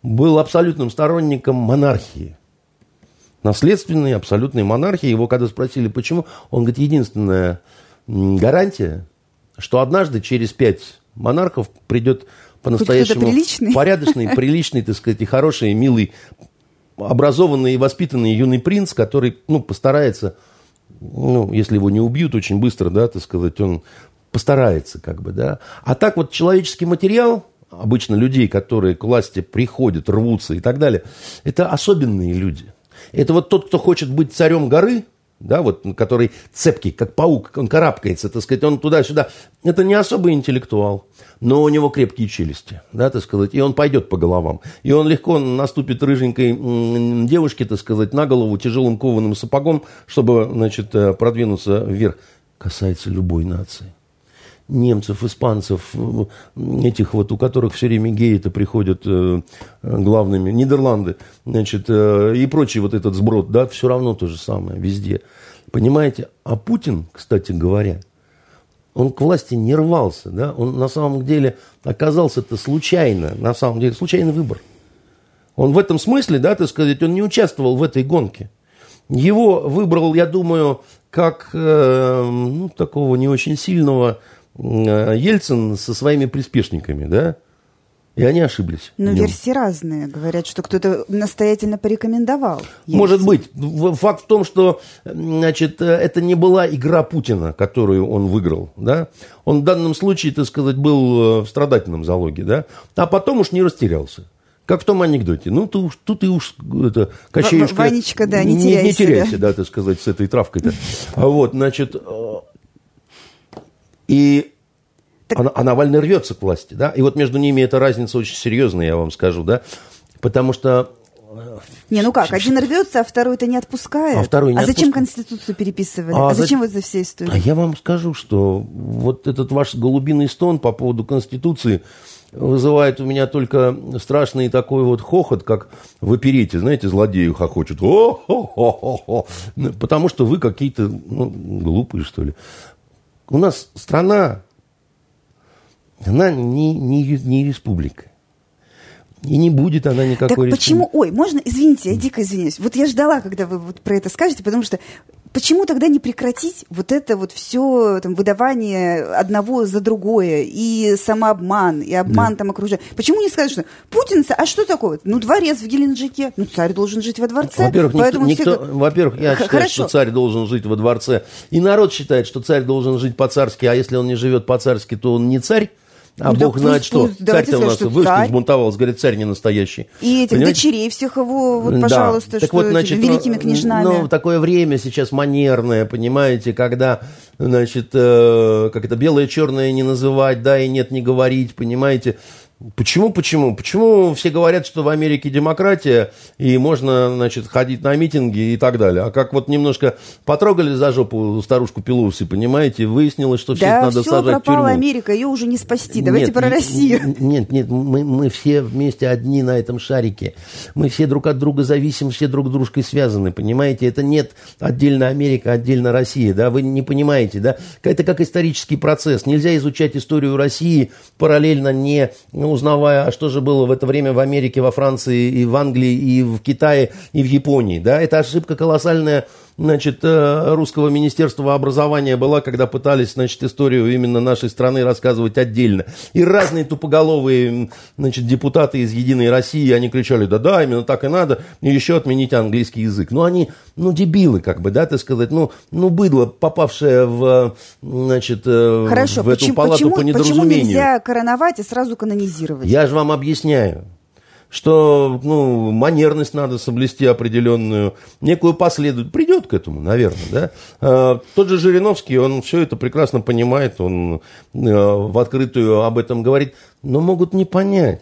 был абсолютным сторонником монархии. Наследственной, абсолютной монархии. Его когда спросили, почему, он говорит, единственная гарантия, что однажды через пять монархов придет по-настоящему порядочный, приличный, так сказать, и хороший, и милый, образованный и воспитанный юный принц, который, ну, постарается, ну, если его не убьют очень быстро, да, так сказать, он постарается, как бы, да. А так вот человеческий материал, обычно людей, которые к власти приходят, рвутся и так далее, это особенные люди. Это вот тот, кто хочет быть царем горы, да, вот, который цепкий, как паук, он карабкается, так сказать, он туда-сюда. Это не особый интеллектуал, но у него крепкие челюсти, да, так сказать, и он пойдет по головам. И он легко наступит рыженькой девушке, так сказать, на голову тяжелым кованым сапогом, чтобы, значит, э, продвинуться вверх. Касается любой нации немцев, испанцев, этих вот, у которых все время геи-то приходят э, главными, Нидерланды, значит, э, и прочий вот этот сброд, да, все равно то же самое везде. Понимаете? А Путин, кстати говоря, он к власти не рвался, да, он на самом деле оказался это случайно, на самом деле случайный выбор. Он в этом смысле, да, так сказать, он не участвовал в этой гонке. Его выбрал, я думаю, как э, ну, такого не очень сильного Ельцин со своими приспешниками, да, и они ошиблись. Но версии разные. Говорят, что кто-то настоятельно порекомендовал. Ельцин. Может быть. Факт в том, что значит, э, это не была игра Путина, которую он выиграл. Да? Он в данном случае, так сказать, был э, в страдательном залоге. Да? А потом уж не растерялся. Как в том анекдоте. Ну, ты уж, тут и уж это, Кощеюшка... Ванечка, да, не теряйся. Не, не теряйся, да. да, так сказать, с этой травкой-то. Вот, значит, и так... а, а Навальный рвется к власти, да? И вот между ними эта разница очень серьезная, я вам скажу, да? Потому что э, не, ну как, один рвется, а второй-то не отпускает. А, второй не а зачем Конституцию переписывали? А, а зачем за... вот эта вся история? А я вам скажу, что вот этот ваш голубиный стон по поводу Конституции вызывает у меня только страшный такой вот хохот, как в оперете, знаете, злодеи хохочут. О -хо -хо -хо Потому что вы какие-то ну, глупые, что ли. У нас страна, она не, не, не республика. И не будет она никакой так почему? Ой, можно? Извините, я дико извиняюсь. Вот я ждала, когда вы вот про это скажете, потому что почему тогда не прекратить вот это вот все там, выдавание одного за другое и самообман, и обман да. там окружения? Почему не сказать, что Путин, а что такое? Ну, дворец в Геленджике, ну, царь должен жить во дворце. Во-первых, никто, никто, все... во-первых я считаю, Хорошо. что царь должен жить во дворце. И народ считает, что царь должен жить по-царски, а если он не живет по-царски, то он не царь. А ну, Бог знает что. Царь-то у нас вышел, взбунтовался, говорит, царь не настоящий. И этих Понимаете? дочерей всех его, вот, пожалуйста, да. так что вот, значит, великими ну, княжнами. Ну, такое время сейчас манерное, понимаете, когда, значит, э, как это белое-черное не называть, да, и нет не говорить, понимаете. Почему, почему? Почему все говорят, что в Америке демократия, и можно, значит, ходить на митинги и так далее? А как вот немножко потрогали за жопу старушку Пелоси, понимаете, выяснилось, что всех да, надо все, сажать в тюрьму. Америка, ее уже не спасти. Давайте нет, про Россию. Нет, нет, мы, мы все вместе одни на этом шарике. Мы все друг от друга зависим, все друг дружкой связаны, понимаете? Это нет отдельно Америка, отдельно Россия, да? Вы не понимаете, да? Это как исторический процесс. Нельзя изучать историю России параллельно не узнавая, а что же было в это время в Америке, во Франции, и в Англии, и в Китае, и в Японии. Да? Это ошибка колоссальная значит, э, русского министерства образования была, когда пытались, значит, историю именно нашей страны рассказывать отдельно. И разные тупоголовые, значит, депутаты из «Единой России», они кричали, да-да, именно так и надо, и еще отменить английский язык. Ну, они, ну, дебилы, как бы, да, так сказать, ну, ну быдло, попавшее в, значит, э, Хорошо, в эту почему, палату почему, по недоразумению. Почему нельзя короновать и сразу канонизировать? Я же вам объясняю что ну, манерность надо соблюсти определенную, некую последовательность. Придет к этому, наверное. Да? А, тот же Жириновский, он все это прекрасно понимает, он э, в открытую об этом говорит, но могут не понять.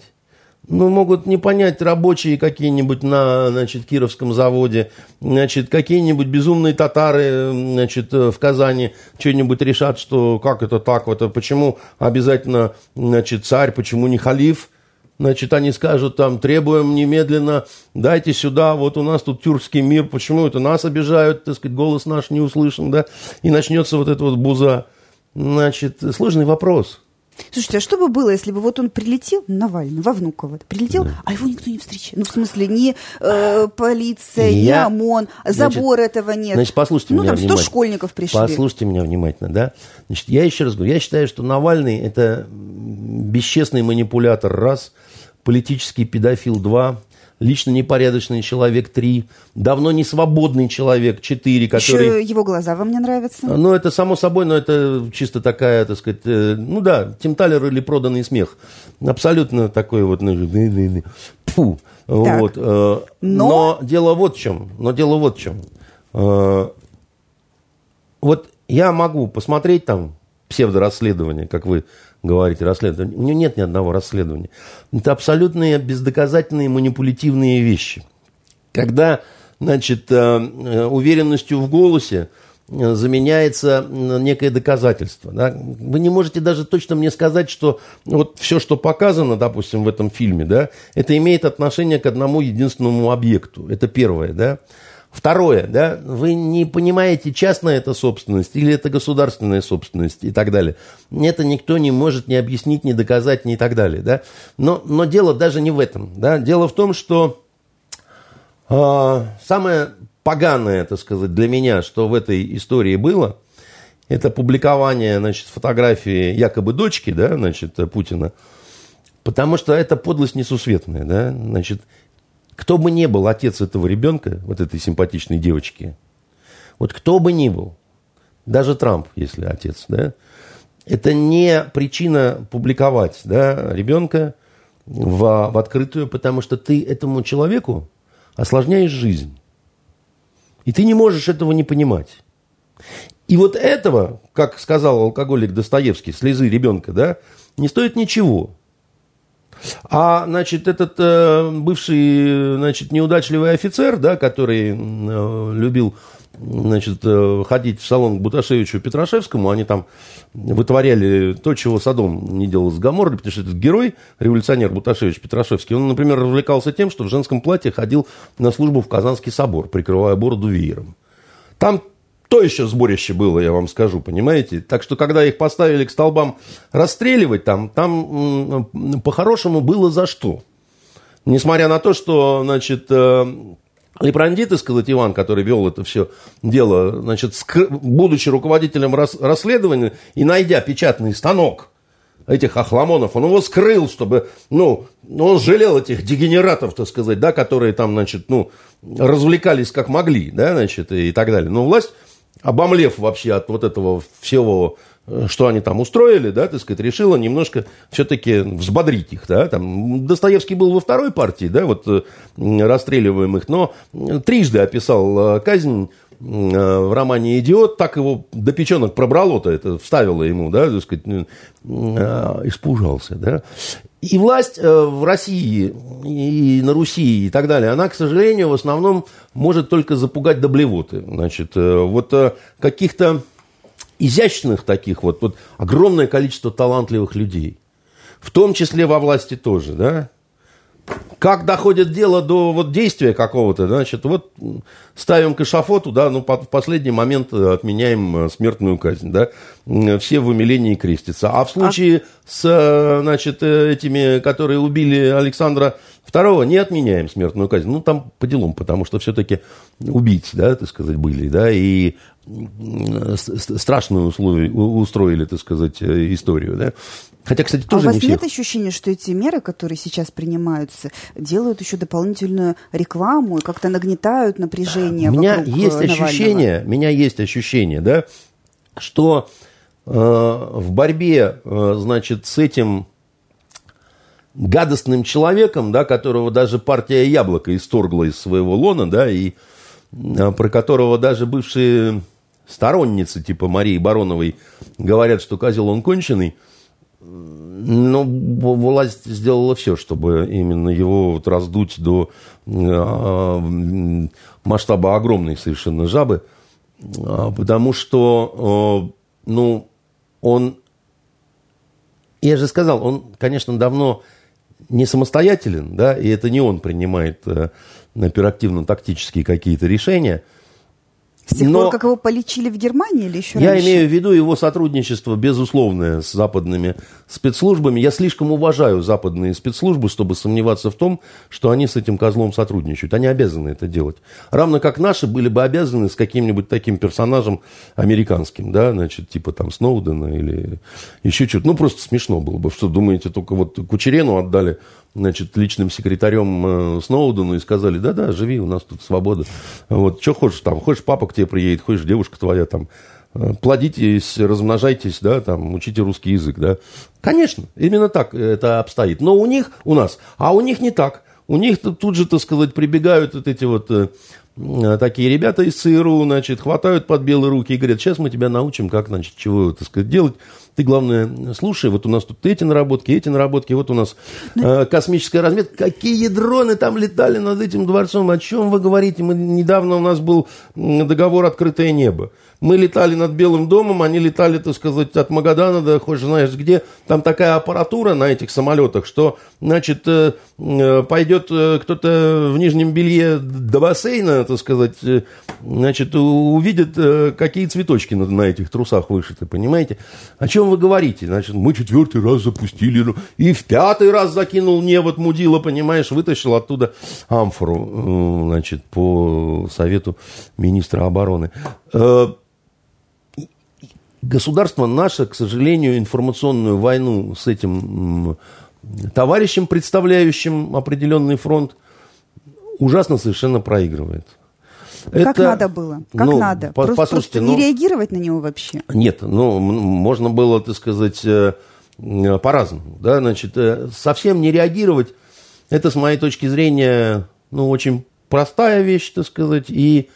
Ну, могут не понять рабочие какие-нибудь на, значит, Кировском заводе, значит, какие-нибудь безумные татары, значит, в Казани что-нибудь решат, что как это так, это почему обязательно, значит, царь, почему не халиф, Значит, они скажут там, требуем немедленно, дайте сюда, вот у нас тут тюркский мир, почему это нас обижают, так сказать, голос наш не услышан, да, и начнется вот эта вот буза. Значит, сложный вопрос. Слушайте, а что бы было, если бы вот он прилетел, Навальный, во Внуково, прилетел, да. а его никто не встречает? Ну, в смысле, ни э, полиция, Я... ни ОМОН, забор значит, этого нет. Значит, послушайте ну, меня там 100 внимательно. школьников пришли. Послушайте меня внимательно, да? Значит, я еще раз говорю, я считаю, что Навальный – это бесчестный манипулятор, раз, политический педофил, два – лично непорядочный человек три, давно не свободный человек четыре, который... Еще его глаза вам не нравятся? Ну, это само собой, но это чисто такая, так сказать, э, ну да, Тим Талер или проданный смех. Абсолютно такой вот... Ну, фу. Вот. Э, но... но дело вот в чем. Но дело вот в чем. Э, вот я могу посмотреть там псевдорасследование, как вы говорите, расследование. У него нет ни одного расследования. Это абсолютные бездоказательные манипулятивные вещи. Когда, значит, э, э, уверенностью в голосе э, заменяется некое доказательство. Да? Вы не можете даже точно мне сказать, что вот все, что показано, допустим, в этом фильме, да, это имеет отношение к одному единственному объекту. Это первое, да. Второе, да, вы не понимаете, частная это собственность или это государственная собственность и так далее. Это никто не может ни объяснить, ни доказать, ни и так далее, да. Но, но дело даже не в этом, да. Дело в том, что э, самое поганое, так сказать, для меня, что в этой истории было, это публикование, значит, фотографии якобы дочки, да, значит, Путина, потому что это подлость несусветная, да, значит, кто бы ни был отец этого ребенка, вот этой симпатичной девочки, вот кто бы ни был, даже Трамп, если отец, да, это не причина публиковать да, ребенка в, в открытую, потому что ты этому человеку осложняешь жизнь. И ты не можешь этого не понимать. И вот этого, как сказал алкоголик Достоевский, слезы ребенка, да, не стоит ничего. А, значит, этот э, бывший, значит, неудачливый офицер, да, который э, любил, значит, э, ходить в салон к Буташевичу Петрашевскому, они там вытворяли то, чего Садом не делал с Гаморой, потому что этот герой, революционер Буташевич Петрашевский, он, например, развлекался тем, что в женском платье ходил на службу в Казанский собор, прикрывая бороду веером. Там то еще сборище было, я вам скажу, понимаете? Так что, когда их поставили к столбам расстреливать, там, там по-хорошему было за что. Несмотря на то, что, значит, э, Лепрандит, и сказать, Иван, который вел это все дело, значит, будучи руководителем расследования и найдя печатный станок этих охламонов, он его скрыл, чтобы, ну, он жалел этих дегенератов, так сказать, да, которые там, значит, ну, развлекались как могли, да, значит, и так далее. Но власть обомлев вообще от вот этого всего, э, что они там устроили, да, так сказать, решила немножко все-таки взбодрить их, да, там Достоевский был во второй партии, да, вот э, расстреливаемых, но трижды описал э, казнь в романе «Идиот», так его до печенок пробрало-то, это вставило ему, да, так сказать, испужался, да. И власть э, в России и на Руси и так далее, она, к сожалению, в основном может только запугать до блевоты. Значит, э, вот э, каких-то изящных таких вот, вот огромное количество талантливых людей, в том числе во власти тоже, да, как доходит дело до вот действия какого-то, значит, вот ставим к эшафоту, да, ну, в последний момент отменяем э, смертную казнь, да, все в умилении крестятся. А в случае а... с, э, значит, э, этими, которые убили Александра II, не отменяем смертную казнь. Ну, там по делам, потому что все-таки убийцы, да, так сказать, были, да, и страшную условия, устроили, так сказать, историю, да. Хотя, кстати, тоже а у вас не нет ощущения, что эти меры, которые сейчас принимаются, делают еще дополнительную рекламу и как-то нагнетают напряжение? У меня есть Навального? ощущение, у меня есть ощущение, да, что э, в борьбе, э, значит, с этим гадостным человеком, да, которого даже партия Яблоко исторгла из своего лона, да, и э, про которого даже бывшие сторонницы типа Марии Бароновой говорят, что козел он конченый – ну, власть сделала все, чтобы именно его вот раздуть до э, масштаба огромной совершенно жабы, а, потому что, ну, он, я же сказал, он, конечно, давно не самостоятелен, да, и это не он принимает э, оперативно-тактические какие-то решения, С тех Но- пор, как его полечили в Германии или еще Я раньше? имею в виду его сотрудничество безусловное с западными спецслужбами. Я слишком уважаю западные спецслужбы, чтобы сомневаться в том, что они с этим козлом сотрудничают. Они обязаны это делать. Равно как наши были бы обязаны с каким-нибудь таким персонажем американским, да, значит, типа там Сноудена или еще что-то. Ну, просто смешно было бы. Что, думаете, только вот Кучерену отдали значит, личным секретарем э, Сноудену и сказали, да-да, живи, у нас тут свобода. Вот, что хочешь там, хочешь папа к тебе приедет, хочешь девушка твоя там, э, плодитесь, размножайтесь, да, там, учите русский язык, да. Конечно, именно так это обстоит. Но у них, у нас, а у них не так. У них тут же, так сказать, прибегают вот эти вот э, такие ребята из ЦРУ, значит, хватают под белые руки и говорят, сейчас мы тебя научим, как, значит, чего, так сказать, делать. Ты, главное, слушай, вот у нас тут эти наработки, эти наработки, вот у нас э, космическая разметка. Какие дроны там летали над этим дворцом? О чем вы говорите? Мы, недавно у нас был договор «Открытое небо». Мы летали над Белым домом, они летали, так сказать, от Магадана до хоть знаешь где. Там такая аппаратура на этих самолетах, что, значит, э, э, пойдет э, кто-то в нижнем белье до бассейна, так сказать, э, значит, увидит, какие цветочки на, на этих трусах вышиты, понимаете? О чем вы говорите? Значит, мы четвертый раз запустили, ну, и в пятый раз закинул невод мудила, понимаешь, вытащил оттуда амфору, значит, по совету министра обороны. Э, Государство наше, к сожалению, информационную войну с этим товарищем, представляющим определенный фронт, ужасно совершенно проигрывает. Как Это, надо было? Как ну, надо? по- просто, послушайте, просто не ну, реагировать на него вообще. нет, ну, можно было, так сказать, э, э, по-разному. Да? Значит, э, совсем не реагировать, это, с моей точки зрения, ну, очень простая вещь, так сказать, и,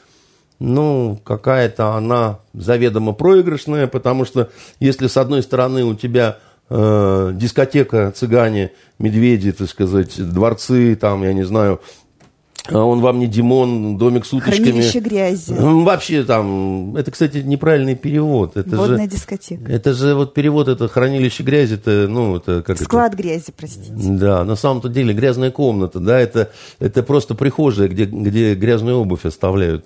ну, какая-то она заведомо проигрышная, потому что если, с одной стороны, у тебя э, дискотека, цыгане, медведи, так сказать, дворцы, там, я не знаю, он вам не Димон, домик с уточками. Хранилище грязи. Вообще там, это, кстати, неправильный перевод. Это Водная же, дискотека. это же вот перевод, это хранилище грязи, это, ну, это как Склад грязи, простите. это? Да, на самом-то деле грязная комната, да, это, это просто прихожая, где, где грязную обувь оставляют.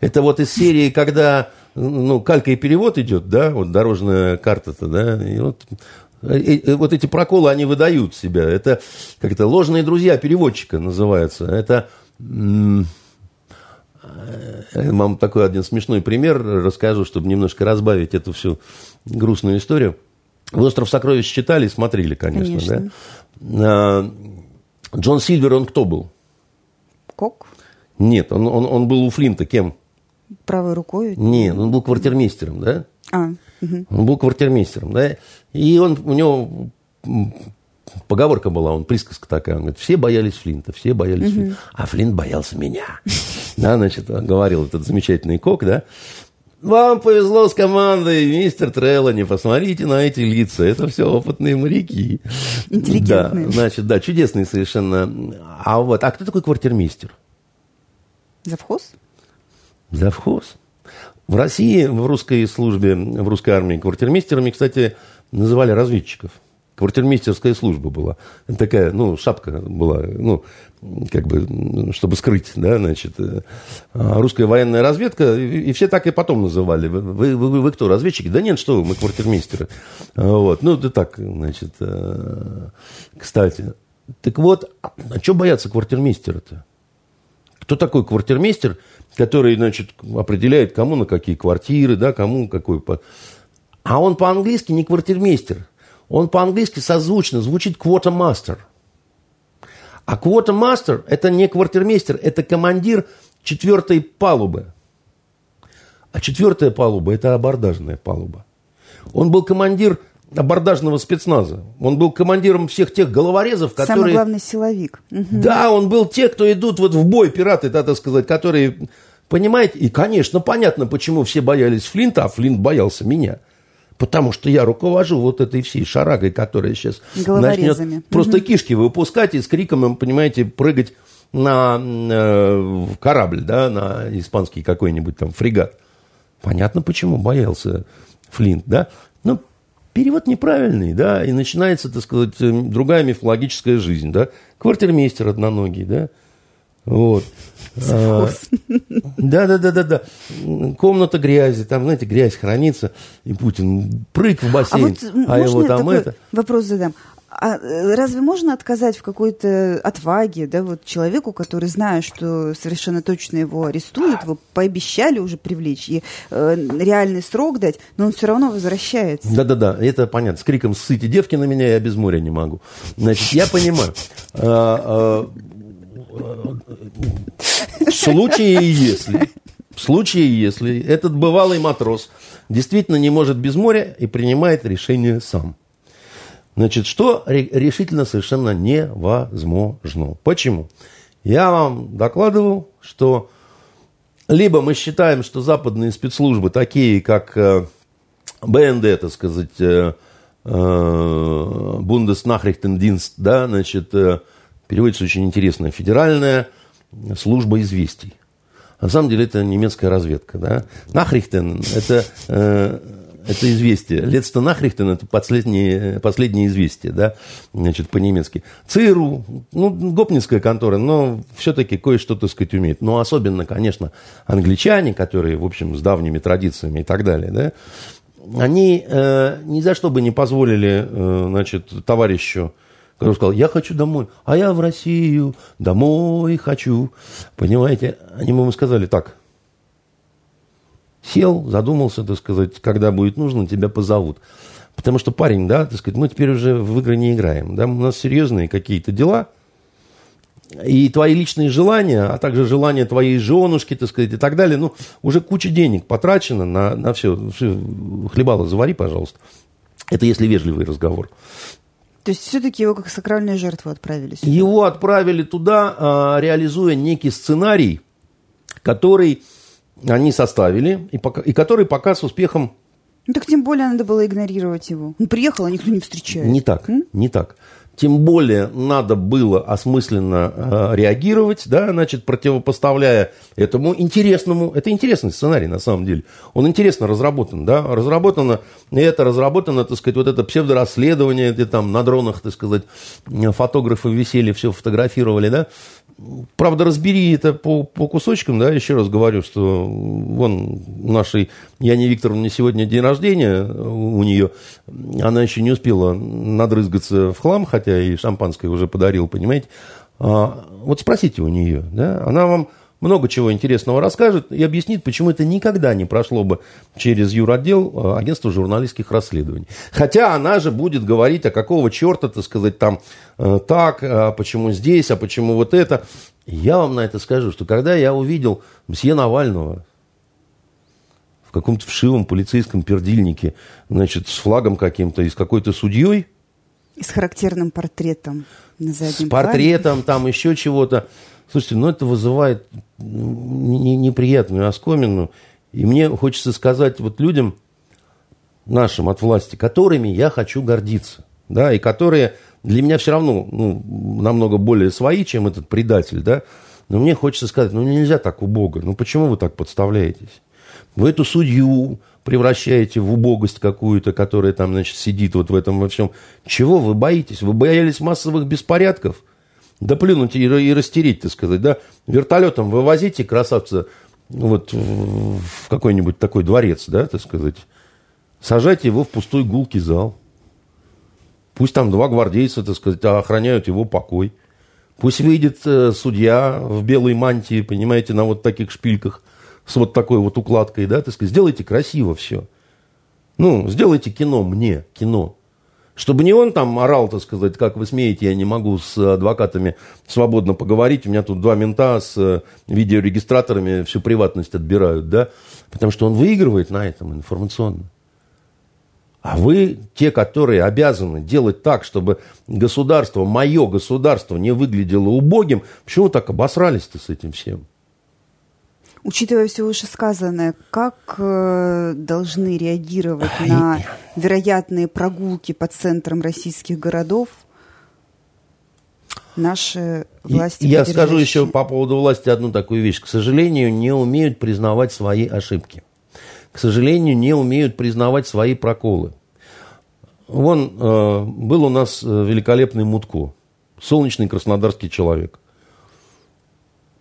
Это вот из серии, когда, ну, калька и перевод идет, да, вот дорожная карта-то, да, и вот и- вот эти проколы, они выдают себя. Это как это ложные друзья переводчика называется. Это я вам такой один смешной пример расскажу, чтобы немножко разбавить эту всю грустную историю. Вы «Остров сокровищ» читали и смотрели, конечно, Конечно. да? Джон Сильвер, он кто был? Кок Нет, он, он, он был у Флинта кем? правой рукой. Нет, он был квартирмейстером, да? А, мгм. Он был квартирмейстером, да? И он, у него поговорка была, он присказка такая, он говорит, все боялись Флинта, все боялись Флинта, а Флинт боялся меня. Да, значит, говорил этот замечательный кок, да? Вам повезло с командой, мистер Треллани, посмотрите на эти лица, это все опытные моряки. Интеллигентные. Да, значит, да, чудесные совершенно. А вот, а кто такой квартирмейстер? Завхоз? Завхоз. В России, в русской службе, в русской армии квартирмейстерами, кстати, называли разведчиков. Квартирмейстерская служба была. Такая, ну, шапка была, ну, как бы, чтобы скрыть, да, значит. э, Русская военная разведка, и и все так и потом называли. Вы, вы, вы- вы кто, разведчики? Да нет, что вы, мы квартирмейстеры. А, Вот, ну, это так, значит, э, кстати. Так вот, а что бояться квартирмейстера-то? Кто такой квартирмейстер, который, значит, определяет, кому на какие квартиры, да, кому какой... по- А он по-английски не квартирмейстер. Он по-английски созвучно звучит quartermaster. А quartermaster – это не квартирмейстер, это командир четвертой палубы. А четвертая палуба – это абордажная палуба. Он был командир абордажного спецназа. Он был командиром всех тех головорезов, Самый которые... главный силовик. Да, он был те, кто идут вот в бой, пираты, да, так сказать, которые, понимаете, и, конечно, понятно, почему все боялись Флинта, а Флинт боялся меня. Потому что я руковожу вот этой всей шарагой, которая сейчас начнет просто кишки выпускать и с криком, понимаете, прыгать на э, корабль, да, на испанский какой-нибудь там фрегат. Понятно, почему боялся Флинт, да. Ну, перевод неправильный, да, и начинается, так сказать, другая мифологическая жизнь, да. Квартирмейстер одноногий, да. Вот. А, да, да, да, да, да. Комната грязи, там, знаете, грязь хранится, и Путин прыг в бассейн, а, вот а его там это. Вопрос задам. А э, разве можно отказать в какой-то отваге, да, вот человеку, который, зная, что совершенно точно его арестуют, его пообещали уже привлечь и э, реальный срок дать, но он все равно возвращается? Да-да-да, это понятно. С криком «Ссыте девки на меня, я без моря не могу». Значит, я понимаю. В случае, если, в случае, если этот бывалый матрос действительно не может без моря и принимает решение сам – Значит, что решительно совершенно невозможно. Почему? Я вам докладывал, что либо мы считаем, что западные спецслужбы, такие как э, БНД, так сказать, э, э, Бундеснахрихтендинст, да, значит, переводится очень интересно, Федеральная служба известий. На самом деле это немецкая разведка. Да? Нахрихтен – это это известие. Летство Нахрихтен – это последнее, последнее известие, да, значит, по-немецки. ЦРУ, ну, гопницкая контора, но все-таки кое-что, так сказать, умеет. Но особенно, конечно, англичане, которые, в общем, с давними традициями и так далее, да, они э, ни за что бы не позволили, э, значит, товарищу, который сказал, я хочу домой, а я в Россию, домой хочу. Понимаете, они ему сказали так – Сел, задумался, так сказать, когда будет нужно, тебя позовут. Потому что парень, да, так сказать, мы теперь уже в игры не играем. Да, у нас серьезные какие-то дела. И твои личные желания, а также желания твоей женушки, так сказать, и так далее, ну, уже куча денег потрачено на, на все. Хлебало завари, пожалуйста. Это если вежливый разговор. То есть все-таки его как сакральную жертву отправили сюда? Его отправили туда, а, реализуя некий сценарий, который они составили, и, пока, и который пока с успехом... Ну так тем более надо было игнорировать его. Он приехал, а никто не встречает. Не так, М? не так. Тем более надо было осмысленно э, реагировать, да, значит, противопоставляя этому интересному, это интересный сценарий на самом деле, он интересно разработан, да, разработано, и это разработано, так сказать, вот это псевдорасследование, где там на дронах, так сказать, фотографы висели, все фотографировали, да, Правда, разбери это по, по кусочкам, да, еще раз говорю, что вон нашей Яне Викторовне сегодня день рождения у нее, она еще не успела надрызгаться в хлам, хотя и шампанское уже подарил, понимаете. А, вот спросите у нее, да, она вам много чего интересного расскажет и объяснит, почему это никогда не прошло бы через юротдел э, агентства журналистских расследований. Хотя она же будет говорить, а какого черта, так сказать, там э, так, а почему здесь, а почему вот это. Я вам на это скажу, что когда я увидел мсье Навального в каком-то вшивом полицейском пердильнике, значит, с флагом каким-то и с какой-то судьей, и с характерным портретом на заднем С портретом, плане. там еще чего-то. Слушайте, ну это вызывает неприятную оскомину. И мне хочется сказать вот людям нашим от власти, которыми я хочу гордиться, да, и которые для меня все равно ну, намного более свои, чем этот предатель, да, но мне хочется сказать, ну нельзя так убого, ну почему вы так подставляетесь? Вы эту судью превращаете в убогость какую-то, которая там, значит, сидит вот в этом во всем. Чего вы боитесь? Вы боялись массовых беспорядков? Да плюнуть и, и растереть, так сказать, да? Вертолетом вывозите красавца вот в какой-нибудь такой дворец, да, так сказать. Сажайте его в пустой гулкий зал. Пусть там два гвардейца, так сказать, охраняют его покой. Пусть выйдет э, судья в белой мантии, понимаете, на вот таких шпильках, с вот такой вот укладкой, да, так сказать. Сделайте красиво все. Ну, сделайте кино мне, кино. Чтобы не он там орал, так сказать, как вы смеете, я не могу с адвокатами свободно поговорить, у меня тут два мента с э, видеорегистраторами всю приватность отбирают, да, потому что он выигрывает на этом информационно. А вы, те, которые обязаны делать так, чтобы государство, мое государство не выглядело убогим, почему так обосрались-то с этим всем? Учитывая все вышесказанное, как э, должны реагировать Ай, на вероятные прогулки по центрам российских городов наши власти? Я скажу еще по поводу власти одну такую вещь. К сожалению, не умеют признавать свои ошибки. К сожалению, не умеют признавать свои проколы. Вон э, был у нас э, великолепный Мутко, солнечный краснодарский человек –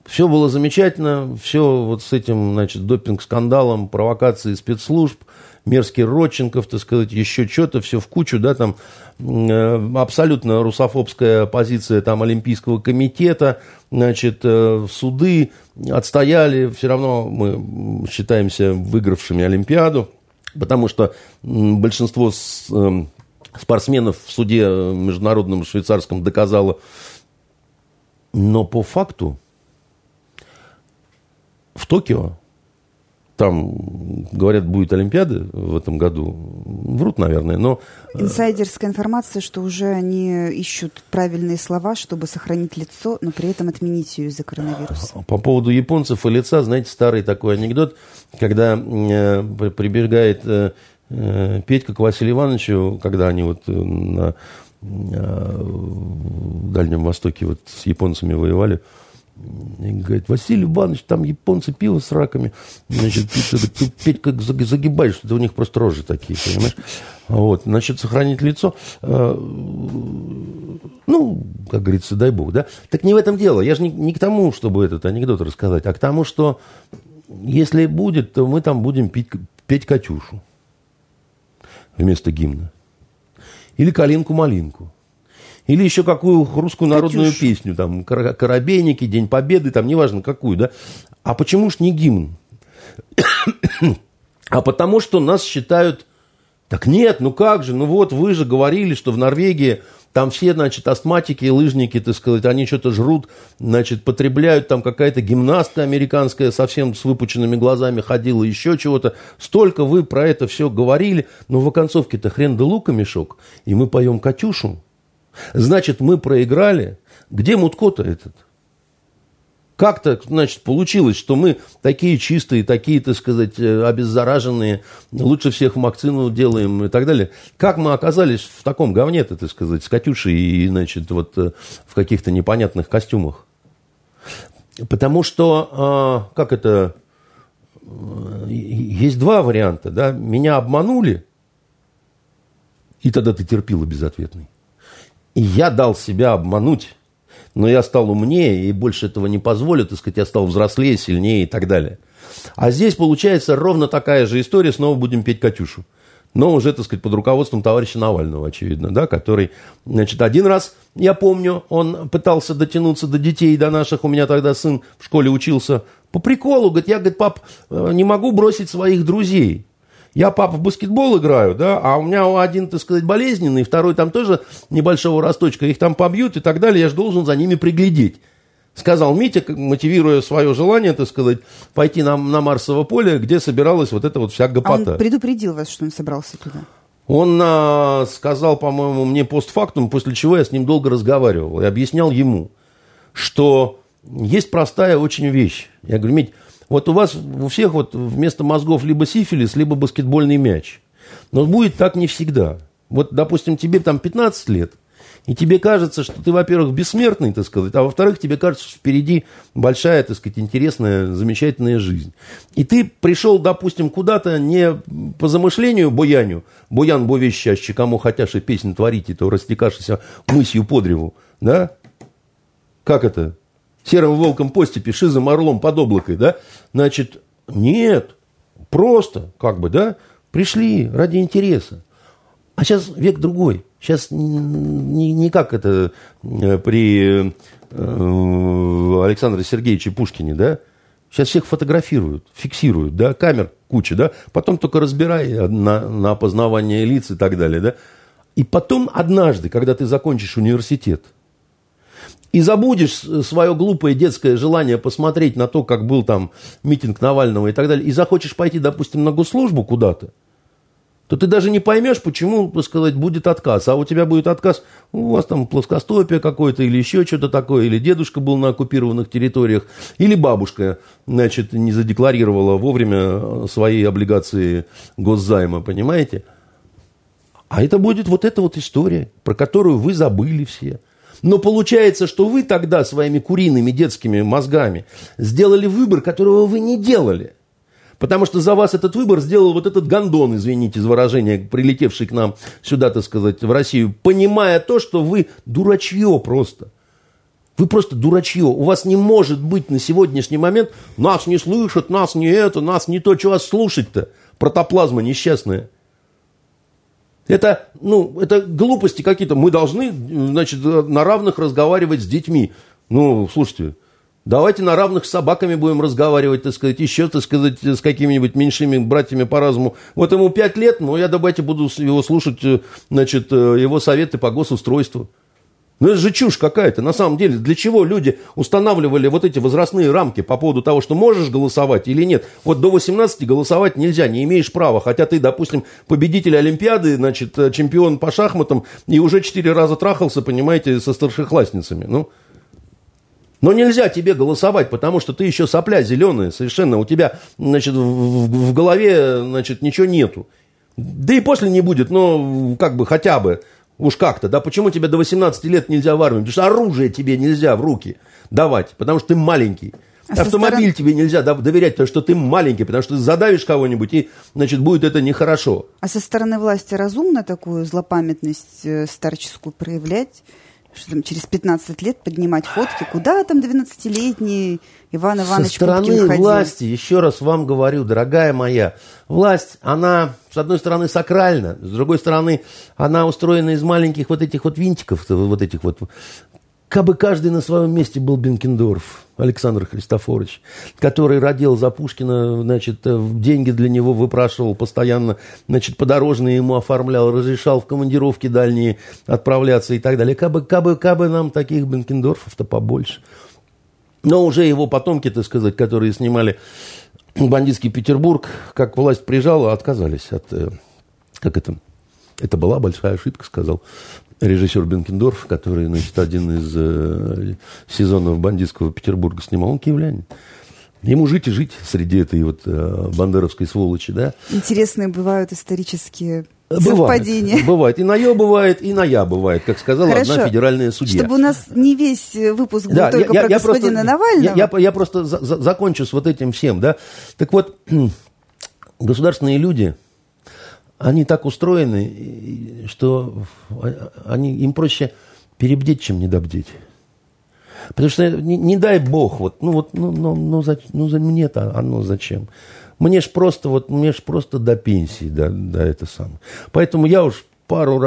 Все было замечательно, все вот с этим, значит, допинг-скандалом, провокацией спецслужб, мерзкий Родченков, так сказать, еще что-то, все в кучу, да, там э, абсолютно русофобская позиция там Олимпийского комитета, значит, э, суды отстояли, все равно мы считаемся выигравшими Олимпиаду, потому что большинство с, э, спортсменов в суде международном швейцарском доказало, но по факту в Токио, там, говорят, будет Олимпиада в этом году. Врут, наверное, но... Э, Инсайдерская информация, что уже они ищут правильные слова, чтобы сохранить лицо, но при этом отменить ее из-за коронавируса. По поводу японцев и лица, знаете, старый такой анекдот, когда э, прибегает э, э, Петька к Василию Ивановичу, когда они вот на Дальнем Востоке вот с японцами воевали, и говорит, Василий Иванович, там японцы пиво с раками. Значит, ты, петь как загибаешь, что у них просто рожи такие, понимаешь? Вот, значит, сохранить лицо. Э, ну, как говорится, дай бог, да? Так не в этом дело. Я же не, не к тому, чтобы этот анекдот рассказать, а к тому, что если будет, то мы там будем пить, петь Катюшу вместо гимна. Или калинку-малинку. Или еще какую русскую народную Катюш. песню, там, «Коробейники», «День Победы», там, неважно какую, да. А почему ж не гимн? а потому что нас считают... Так нет, ну как же, ну вот вы же говорили, что в Норвегии там все, значит, астматики, лыжники, так сказать, они что-то жрут, значит, потребляют, там какая-то гимнастка американская совсем с выпученными глазами ходила, еще чего-то. Столько вы про это все говорили, но в оконцовке-то хрен да лука мешок, и мы поем «Катюшу». Значит, мы проиграли. Где Мутко-то этот? Как-то, значит, получилось, что мы такие чистые, такие, так сказать, э, обеззараженные, лучше всех вакцину делаем и так далее. Как мы оказались в таком говне-то, так сказать, с Катюшей и, значит, вот э, в каких-то непонятных костюмах? Потому что, а, как это, э, есть два варианта, да, меня обманули, и тогда ты терпила безответный. И я дал себя обмануть, но я стал умнее и больше этого не позволю, так сказать, я стал взрослее, сильнее и так далее. А здесь получается ровно такая же история, снова будем петь «Катюшу». Но уже, так сказать, под руководством товарища Навального, очевидно, да, который, значит, один раз, я помню, он пытался дотянуться до детей, до наших, у меня тогда сын в школе учился, по приколу, говорит, я, говорит, пап, э, не могу бросить своих друзей. Я, папа, в баскетбол играю, да, а у меня один, так сказать, болезненный, второй там тоже небольшого росточка, их там побьют и так далее, я же должен за ними приглядеть. Сказал Митя, мотивируя свое желание, так сказать, пойти на, на Марсово поле, где собиралась вот эта вот вся гопота. А он предупредил вас, что он собрался туда? Он а, сказал, по-моему, мне постфактум, после чего я с ним долго разговаривал и объяснял ему, что есть простая очень вещь. Я говорю, Мить, вот у вас у всех вот вместо мозгов либо сифилис, либо баскетбольный мяч. Но будет так не всегда. Вот, допустим, тебе там 15 лет, и тебе кажется, что ты, во-первых, бессмертный, так сказать, а во-вторых, тебе кажется, что впереди большая, так сказать, интересная, замечательная жизнь. И ты пришел, допустим, куда-то не по замышлению бо вещаще, кому хотяшь и творить, и то растекашься мысью по древу, да? Как это? Серым волком по степи, шизом орлом под облакой, да? Значит, нет, просто, как бы, да, пришли ради интереса. А сейчас век другой. Сейчас не, не как это э, при э, Александре Сергеевиче Пушкине, да? Сейчас всех фотографируют, фиксируют, да, камер куча, да, потом только разбирай на, на опознавание лиц и так далее, да. И потом однажды, когда ты закончишь университет, и забудешь свое глупое детское желание посмотреть на то, как был там митинг Навального и так далее, и захочешь пойти, допустим, на госслужбу куда-то, то ты даже не поймешь, почему, так сказать, будет отказ. А у тебя будет отказ, у вас там плоскостопие какое-то или еще что-то такое, или дедушка был на оккупированных территориях, или бабушка, значит, не задекларировала вовремя свои облигации госзайма, понимаете? А это будет вот эта вот история, про которую вы забыли все. Но получается, что вы тогда своими куриными детскими мозгами сделали выбор, которого вы не делали. Потому что за вас этот выбор сделал вот этот гондон, извините за выражение, прилетевший к нам сюда, так сказать, в Россию, понимая то, что вы дурачье просто. Вы просто дурачье. У вас не может быть на сегодняшний момент нас не слышат, нас не это, нас не то, что вас слушать-то. Протоплазма несчастная. Это, ну, это глупости какие-то. Мы должны, значит, на равных разговаривать с детьми. Ну, слушайте, давайте на равных с собаками будем разговаривать, так сказать, еще, так сказать, с какими-нибудь меньшими братьями по разуму. Вот ему пять лет, но я давайте буду его слушать, э, значит, э, его советы по госустройству. Ну это же чушь какая-то. На самом деле, для чего люди устанавливали вот эти возрастные рамки по поводу того, что можешь голосовать или нет? Вот до 18 голосовать нельзя, не имеешь права. Хотя ты, допустим, победитель Олимпиады, значит, э, чемпион по шахматам, и уже четыре раза трахался, понимаете, со старшеклассницами. Ну, но нельзя тебе голосовать, потому что ты еще сопля зеленая совершенно. У тебя, значит, в, в голове, значит, ничего нету. Да и после не будет, но как бы хотя бы. Уж как-то, да, почему тебе до 18 лет нельзя в армию? Потому что оружие тебе нельзя в руки давать, потому что ты маленький. А Автомобиль стороны... тебе нельзя доверять, потому что ты маленький, потому что ты задавишь кого-нибудь, и, значит, будет это нехорошо. А со стороны власти разумно такую злопамятность э, старческую проявлять? что там через 15 лет поднимать фотки, куда там 12-летний Иван Иванович Со стороны власти, еще раз вам говорю, дорогая моя, власть, она, с одной стороны, сакральна, с другой стороны, она устроена из маленьких вот этих вот винтиков, вот этих вот Кабы каждый на своем месте был Бенкендорф, Александр Христофорович, который родил за Пушкина, значит, э, деньги для него выпрашивал постоянно, значит, подорожные ему оформлял, разрешал в командировки дальние отправляться и так далее. Кабы, кабы, кабы нам таких Бенкендорфов-то побольше. Но уже его потомки, так сказать, которые снимали бандитский Петербург, как власть прижала, отказались от, э, как это, это была большая ошибка, сказал режиссер Бенкендорф, который, значит, один из э, сезонов бандитского Петербурга снимал, он киевлянин. Ему жить и жить среди этой вот э, бандеровской сволочи, да. Интересные бывают исторические Бывает, совпадения. Бывает. И на «ё» бывает, и на «я» бывает, как сказала Хорошо. одна федеральная судья. Чтобы у нас не весь выпуск был да, только я, про я господина просто, Навального. Я, я, я просто за, за, закончу с вот этим всем, да. Так вот, государственные люди – они так устроены, что они, им проще перебдеть, чем недобдеть. Потому что не, не дай бог, вот, ну вот, ну, ну, ну, за, ну за мне-то оно зачем? Мне ж просто, вот, мне ж просто до пенсии, да, да, это самое. Поэтому я уж пару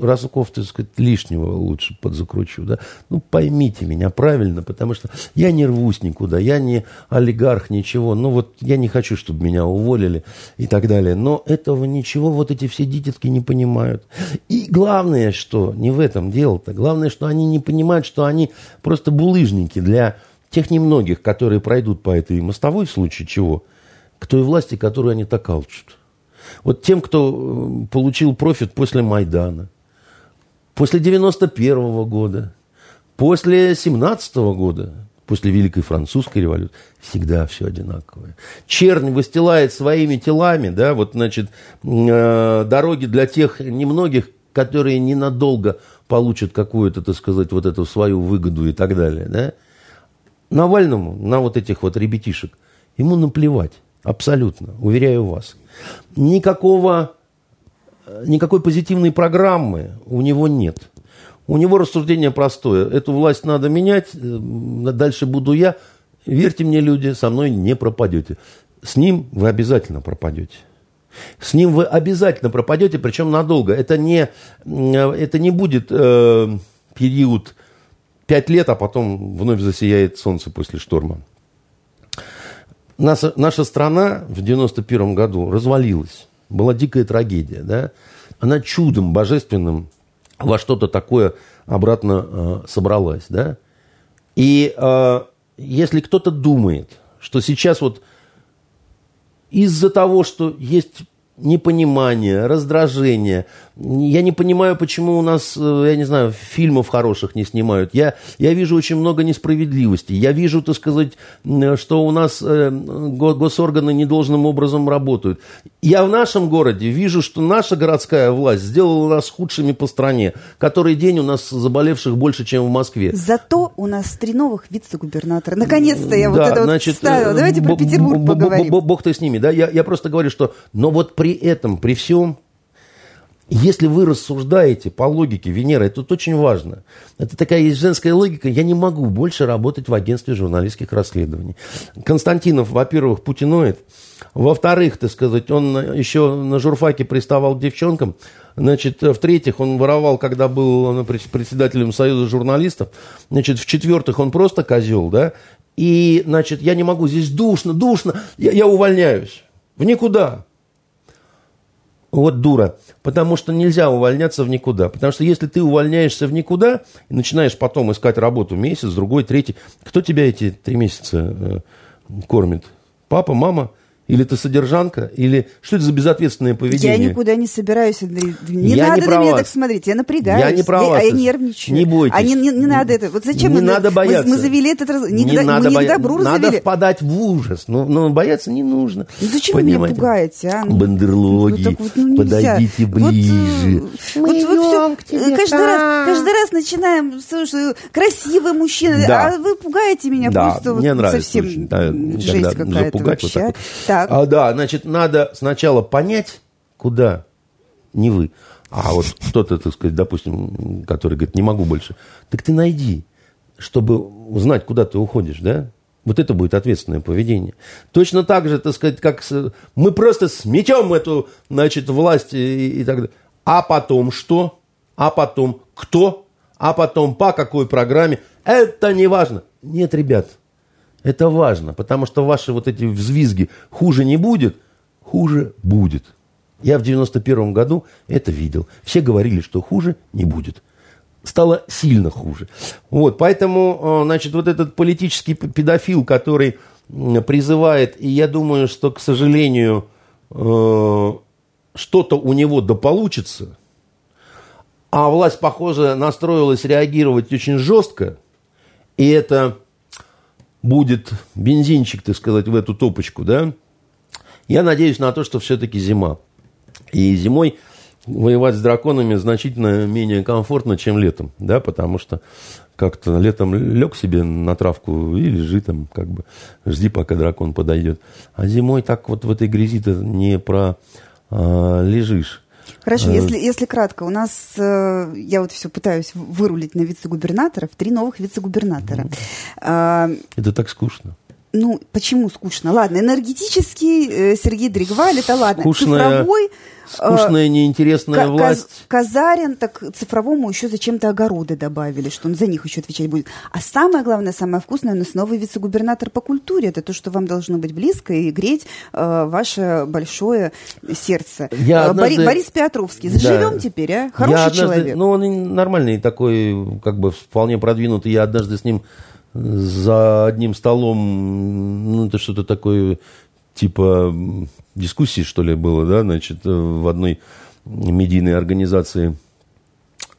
разков, так сказать, лишнего лучше подзакручу, да. Ну, поймите меня правильно, потому что я не рвусь никуда, я не олигарх, ничего. Ну, вот я не хочу, чтобы меня уволили и так далее. Но этого ничего вот эти все дитятки не понимают. И главное, что не в этом дело-то. Главное, что они не понимают, что они просто булыжники для тех немногих, которые пройдут по этой мостовой в случае чего, к той власти, которую они так алчут. Вот тем, кто э, получил профит после Майдана, после 91 -го года, после 17 -го года, после Великой Французской революции, всегда все одинаковое. Чернь выстилает своими телами, да, вот, значит, э, дороги для тех немногих, которые ненадолго получат какую-то, так сказать, вот эту свою выгоду и так далее, да. Навальному, на вот этих вот ребятишек, ему наплевать. Абсолютно, уверяю вас. Никакого, никакой позитивной программы у него нет. У него рассуждение простое. Эту власть надо менять, э, дальше буду я. Верьте мне, люди, со мной не пропадете. С ним вы обязательно пропадете. С ним вы обязательно пропадете, причем надолго. Это не, э, это не будет э, период пять лет, а потом вновь засияет солнце после шторма. Наша, наша страна в 91 году развалилась. Была дикая трагедия. Да? Она чудом божественным во что-то такое обратно э, собралась. Да? И э, если кто-то думает, что сейчас вот из-за того, что есть непонимание, раздражение. Я не понимаю, почему у нас, э, я не знаю, фильмов хороших не снимают. Я, я вижу очень много несправедливости. Я вижу, так сказать, что у нас э, госорганы недолжным образом работают. Я в нашем городе вижу, что наша городская власть сделала нас худшими по стране. Который день у нас заболевших больше, чем в Москве. Зато у нас три новых вице-губернатора. Наконец-то я да, вот это значит, вот вставила. Давайте про Петербург поговорим. Бог ты с ними. Да? Я, я просто говорю, что... Но вот при этом, при всем, Если вы рассуждаете по логике Венеры, это очень важно. Это такая есть женская логика. Я не могу больше работать в агентстве журналистских расследований. Константинов, во-первых, путиноид. Во-вторых, так сказать, он еще на журфаке приставал к девчонкам. Значит, в-третьих, он воровал, когда был ну, председателем Союза журналистов. Значит, в-четвертых, он просто козел, да. И, значит, я не могу, здесь душно, душно, я, я увольняюсь. В никуда. Вот дура. Потому что нельзя увольняться в никуда. Потому что если ты увольняешься в никуда и начинаешь потом искать работу месяц, другой, третий, кто тебя эти три месяца э, кормит? Папа, мама? Или ты содержанка? Или что это за безответственное поведение? Я никуда не собираюсь, Андрей. Не я надо не на меня вас. так смотреть, я напрягаюсь. Я не про вас. А я нервничаю. Не бойтесь. А не, не, не надо это. Вот зачем не мы, надо бояться. Мы, мы завели этот раз. Не, не к, надо мы боя... не к добру Надо завели. впадать в ужас. Но, но бояться не нужно. Ну зачем Понимаете? вы меня пугаете, а? Бандерлоги, вот вот, ну, подойдите ближе. Вот, мы вот, вот все, каждый раз, каждый раз начинаем, слушай, красивый мужчина, да. а вы пугаете меня да. просто Мне вот, нравится совсем очень, да, жесть какая-то вообще. Вот так. А, да, значит, надо сначала понять, куда, не вы, а вот кто-то, так сказать, допустим, который говорит, не могу больше, так ты найди, чтобы узнать, куда ты уходишь, да? Вот это будет ответственное поведение. Точно так же, так сказать, как с, мы просто сметем эту, значит, власть и, и так далее. А потом что? А потом кто? А потом по какой программе? Это не важно. Нет, ребят, это важно, потому что ваши вот эти взвизги хуже не будет – хуже будет. Я в 91 году это видел. Все говорили, что хуже не будет. Стало сильно хуже. Вот, поэтому, э, значит, вот этот политический педофил, который призывает, и я думаю, что, к сожалению, э, что-то у него да получится, а власть, похоже, настроилась реагировать очень жестко, и это будет бензинчик, так сказать, в эту топочку, да, я надеюсь на то, что все-таки зима. И зимой воевать с драконами значительно менее комфортно, чем летом, да, потому что как-то летом лег себе на травку и лежи там, как бы, жди, пока дракон подойдет. А зимой так вот в этой грязи ты не про а, лежишь. Хорошо, э. если, если кратко, у нас, э, я вот все пытаюсь вырулить на вице-губернаторов, три новых вице-губернатора. Это так скучно. Ну, почему скучно? Ладно, энергетический э, Сергей Дригваль, это ладно. Скучная, Цифровой... Скучная, э, неинтересная власть. Казарин, так цифровому еще зачем-то огороды добавили, что он за них еще отвечать будет. А самое главное, самое вкусное, у нас новый вице-губернатор по культуре. Это то, что вам должно быть близко и греть э, ваше большое сердце. Я э, однажды... Борис Петровский, заживем да. теперь, а? Хороший я однажды... человек. Ну, он нормальный такой, как бы вполне продвинутый. Я однажды с ним за одним столом, ну, это что-то такое, типа дискуссии, что ли, было, да, значит, в одной медийной организации.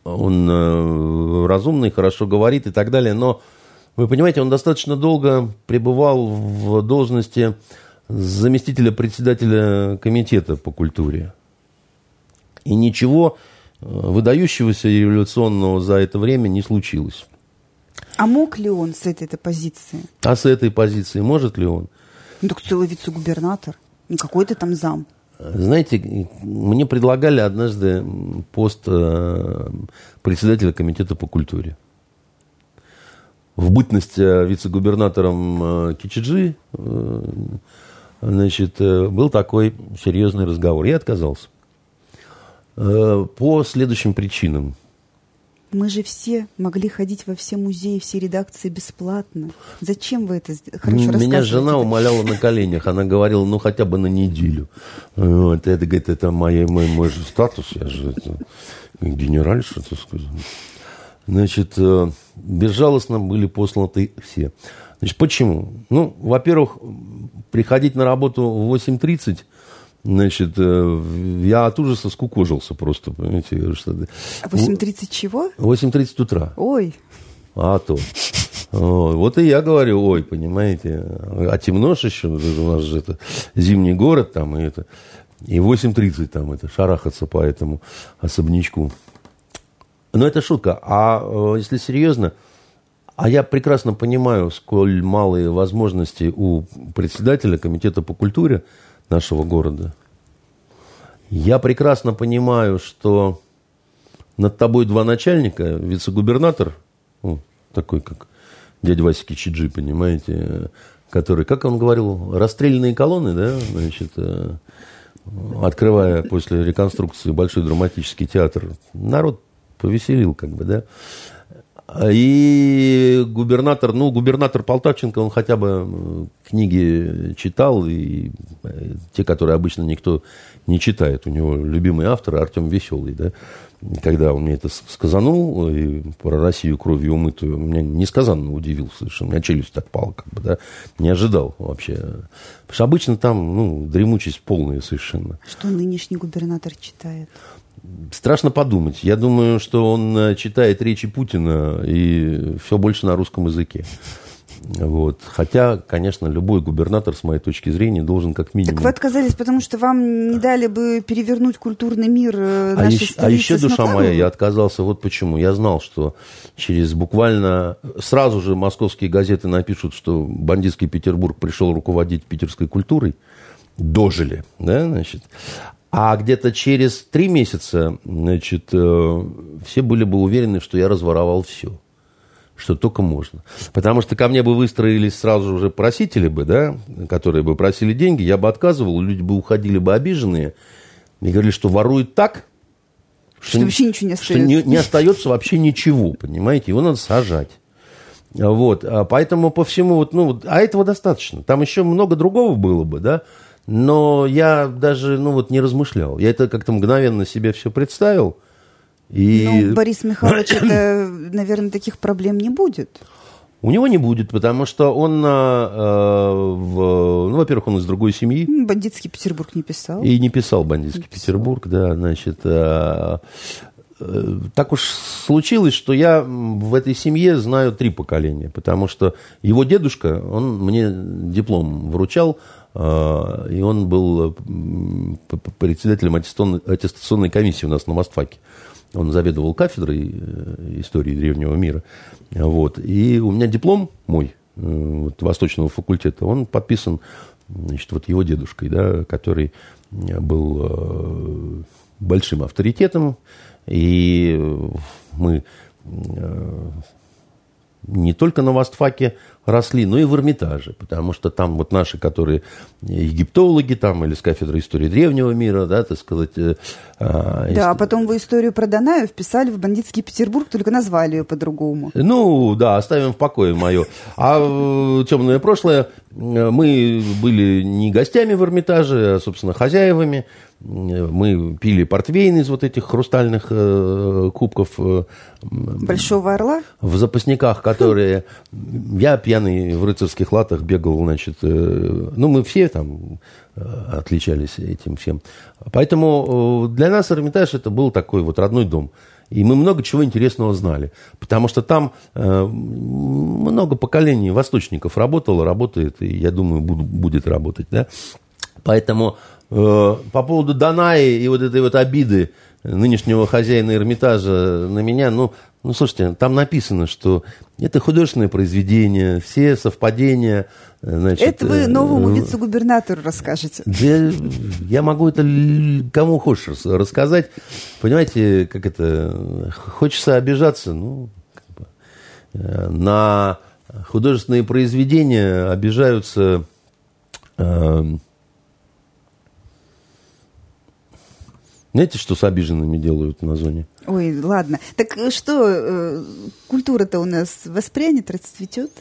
Он э, разумный, хорошо говорит и так далее, но, вы понимаете, он достаточно долго пребывал в должности заместителя председателя комитета по культуре. И ничего э, выдающегося революционного за это время не случилось. А мог ли он с этой позиции? А с этой позиции может ли он? Ну, так целый вице-губернатор, не какой-то там зам. Знаете, мне предлагали однажды пост э, председателя комитета по культуре. В бытность э, вице-губернатором э, Кичиджи значит, был такой серьезный разговор. Я отказался. По следующим причинам. Мы же все могли ходить во все музеи, все редакции бесплатно. Зачем вы это хорошо Меня жена умоляла на коленях. Она говорила, ну хотя бы на неделю. Вот, это, говорит, это мой, мой, мой же статус. Я же это, генеральша, так сказать. Значит, э, безжалостно были посланы все. Значит, почему? Ну, во-первых, приходить на работу в 8.30 Значит, э, я от ужаса скукожился просто, понимаете. Что... 8.30 чего? 8.30 утра. Ой. А то. Вот и я говорю, ой, понимаете, а темно же еще, у нас же это зимний город там, и это, и 8.30 там это, шарахаться по этому особнячку. Но это шутка. А э, если серьезно, а я прекрасно понимаю, сколь малые возможности у председателя комитета по культуре – нашего города. Я прекрасно понимаю, что над тобой два начальника, вице-губернатор, ну, такой как дядя Вася Кичиджи, понимаете, который, как он говорил, расстрельные колонны, да, значит, э, открывая после реконструкции большой драматический театр, народ повеселил, как бы, да. И губернатор, ну, губернатор Полтавченко, он хотя бы книги читал, и э, те, которые обычно никто не читает. У него любимый автор Артем Веселый, да. Когда он мне это сказанул, и про Россию кровью умытую, меня несказанно удивил совершенно. У меня челюсть так пала, как бы, да. Не ожидал вообще. Потому что обычно там, ну, дремучесть полная совершенно. Что нынешний губернатор читает? Страшно подумать. Я думаю, что он э, читает речи Путина и все больше на русском языке. Вот. Хотя, конечно, любой губернатор, с моей точки зрения, должен как минимум... Так вы отказались, потому что вам не дали бы перевернуть культурный мир э, а нашей еще, столицы А еще, душа моя, я отказался вот почему. Я знал, что через буквально... Сразу же московские газеты напишут, что бандитский Петербург пришел руководить питерской культурой. Дожили, да, значит. А где-то через три месяца, значит, э, все были бы уверены, что я разворовал все что только можно. Потому что ко мне бы выстроились сразу уже просители бы, да, которые бы просили деньги, я бы отказывал, люди бы уходили бы обиженные и говорили, что ворует так, что, что вообще ничего не что остается. не, не остается вообще ничего, понимаете, его надо сажать. Вот, а поэтому по всему, вот, ну, а этого достаточно. Там еще много другого было бы, да, но я даже, ну, вот не размышлял. Я это как-то мгновенно себе все представил, и... Ну, Борис Михайлович, это, наверное, таких проблем не будет. У него не будет, потому что он, э, в, ну, во-первых, он из другой семьи. Бандитский Петербург не писал. И не писал бандитский не Петербург, писал. да, значит. Э, э, так уж случилось, что я в этой семье знаю три поколения, потому что его дедушка, он мне диплом вручал, и он был председателем аттестационной, комиссии у нас на Мостфаке. Он заведовал кафедрой э, истории древнего мира. Вот. И у меня диплом мой, э, вот, Восточного факультета, он подписан значит, вот его дедушкой, да, который был э, большим авторитетом. И мы не только на Востфаке росли, но и в Эрмитаже, потому что там вот наши, которые египтологи там или с кафедры истории древнего мира, да, так сказать. Э, а, да, а потом вы историю про Данаю вписали в бандитский Петербург, только назвали ее по-другому. Ну, да, оставим в покое мое. А э, темное прошлое, э, мы были не гостями в Эрмитаже, а, собственно, хозяевами. Мы пили портвейн из вот этих хрустальных э, кубков. Э, Большого орла? В запасниках, которые... Я пьяный в рыцарских латах бегал, значит... Э, ну, мы все там э, отличались этим всем. Поэтому э, для нас Эрмитаж это был такой вот родной дом. И мы много чего интересного знали. Потому что там э, много поколений восточников работало, работает, и, я думаю, буд, будет работать. Да? Поэтому по поводу Данаи и вот этой вот обиды нынешнего хозяина Эрмитажа на меня, ну, ну, слушайте, там написано, что это художественное произведение, все совпадения. Э, значит, это вы э, новому вице-губернатору расскажете. Да, я могу это кому хочешь рассказать. Понимаете, как это... Хочется обижаться, ну, как бы, на художественные произведения обижаются... Э, Знаете, что с обиженными делают на зоне? Ой, ладно. Так э, что, э, культура-то у нас воспрянет, расцветет?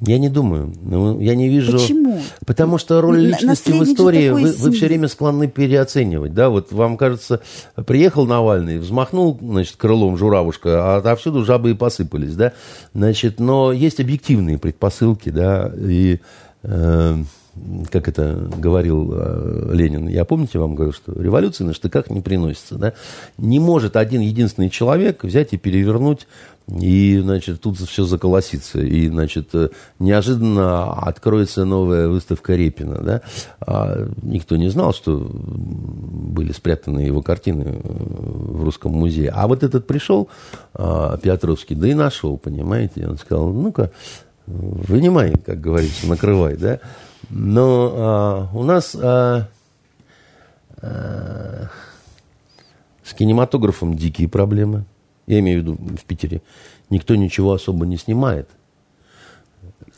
Я не думаю. Ну, я не вижу... Почему? Потому что роль личности в истории вы, вы все время склонны переоценивать. Да, вот вам кажется, приехал Навальный, взмахнул, значит, крылом журавушка, а отовсюду жабы и посыпались, да. Значит, но есть объективные предпосылки, да, и... Э, как это говорил э, Ленин, я помните, вам говорил, что революция на штыках не приносится. Да? Не может один единственный человек взять и перевернуть, и, значит, тут все заколосится. И, значит, э, неожиданно откроется новая выставка Репина. Да? А никто не знал, что были спрятаны его картины э, в Русском музее. А вот этот пришел, Петровский, да и нашел, понимаете. Он сказал, ну-ка, вынимай, как говорится, накрывай, да. Но а, у нас а, Э, с кинематографом дикие проблемы. Я имею в виду в Питере. Никто ничего особо не снимает –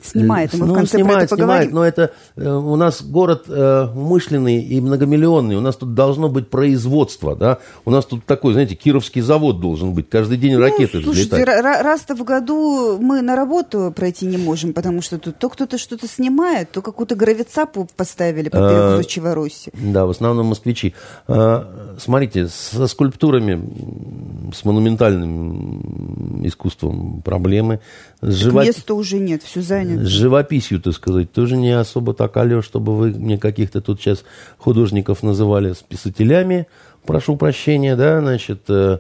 Снимает, и мы ну, в конце снимает, про это снимает, поговорим. но это э, у нас город э, умышленный и многомиллионный. У нас тут должно быть производство, да. У нас тут такой, знаете, Кировский завод должен быть. Каждый день ракеты ну, слушайте, взлетают. ра- раз-то в году мы на работу пройти не можем, потому что тут то кто-то что-то снимает, то какую-то гравицапу поставили по А, Зодчего Руси. Да, в основном москвичи. А, Смотрите, со скульптурами, с монументальным искусством проблемы. С, Так живо- Места уже нет, все с живописью, так сказать, тоже не особо так алё, чтобы вы мне каких-то тут сейчас художников называли с писателями. Прошу прощения, да, значит, э,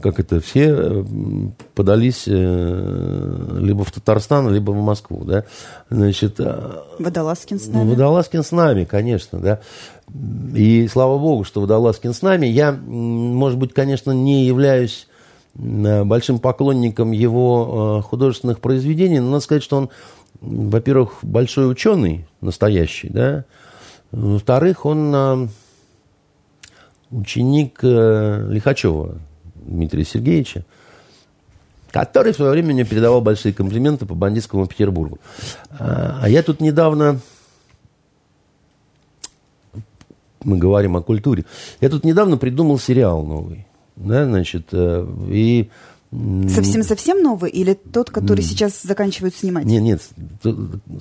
как это, все э, подались э, либо в Татарстан, либо в Москву, да. Значит, Водолазкин с нами. Водолазкин с нами, конечно, да. И слава богу, что Водолазкин с нами. Я, может быть, конечно, не являюсь большим поклонником его художественных произведений, но надо сказать, что он, во-первых, большой ученый настоящий, да. Во-вторых, он э, ученик э, Лихачева Дмитрия Сергеевича, который в свое время мне передавал большие комплименты по бандитскому Петербургу. А а я тут недавно мы говорим о культуре. Я тут недавно придумал сериал новый. Да, значит, э, и... Совсем-совсем новый или тот, который сейчас заканчивают снимать? Нет, нет,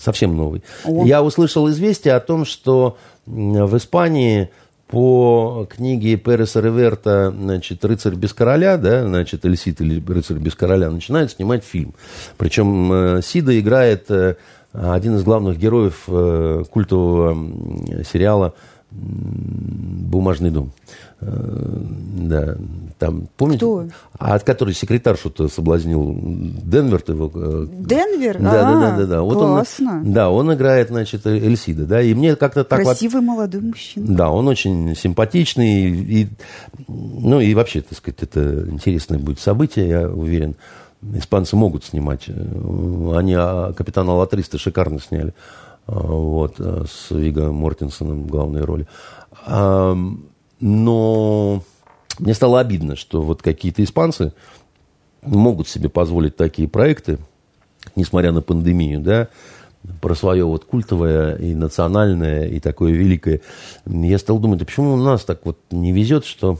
совсем новый. О. Я услышал известие о том, что в Испании по книге Переса Реверта, значит, «Рыцарь без короля», да, значит, или Сид, или «Рыцарь без короля», начинают снимать фильм. Причем э, Сида играет э, один из главных героев э, культового сериала «Бумажный дом». Э, Да, там, помните? Кто? А от которой секретаршу-то соблазнил Денвер его. э, Денвер? Да, да, А, да, да, да. Вот классно. Он, да, он играет, значит, Эльсида, да, и мне как-то так вот- Красивый молодой мужчина. да, он очень симпатичный. И, ну и вообще, так сказать, это интересное будет событие, я уверен. Испанцы могут снимать. Э, Они а, «Капитана Латриста» шикарно сняли. Вот, с Виго Мортенсоном в главной роли. Но мне стало обидно, что вот какие-то испанцы могут себе позволить такие проекты, несмотря на пандемию, да, про свое вот культовое и национальное, и такое великое. Я стал думать, а почему у нас так вот не везет, что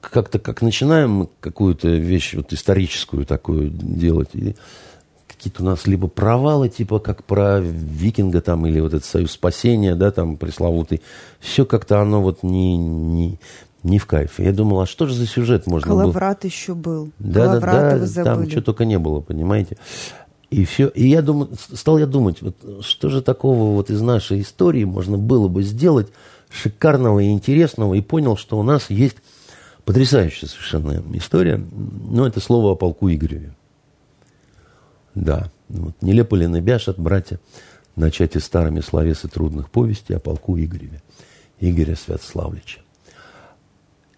как-то как начинаем какую-то вещь вот историческую такую делать, и какие-то у нас либо провалы, типа как про викинга там, или вот этот союз спасения, да, там пресловутый, все как-то оно вот не, не, не в кайф. Я думал, а что же за сюжет можно было? Коловрат еще был. Да, да, да, там что только не было, понимаете. И все. И я думаю, стал я думать, вот, что же такого вот из нашей истории можно было бы сделать шикарного и интересного, и понял, что у нас есть потрясающая совершенно история. Ну, это слово о полку Игореве. Да. Вот. Нелепо ли набяшат, братья, начать и старыми словесы трудных повести о полку Игореве. Игоря Святославлевича.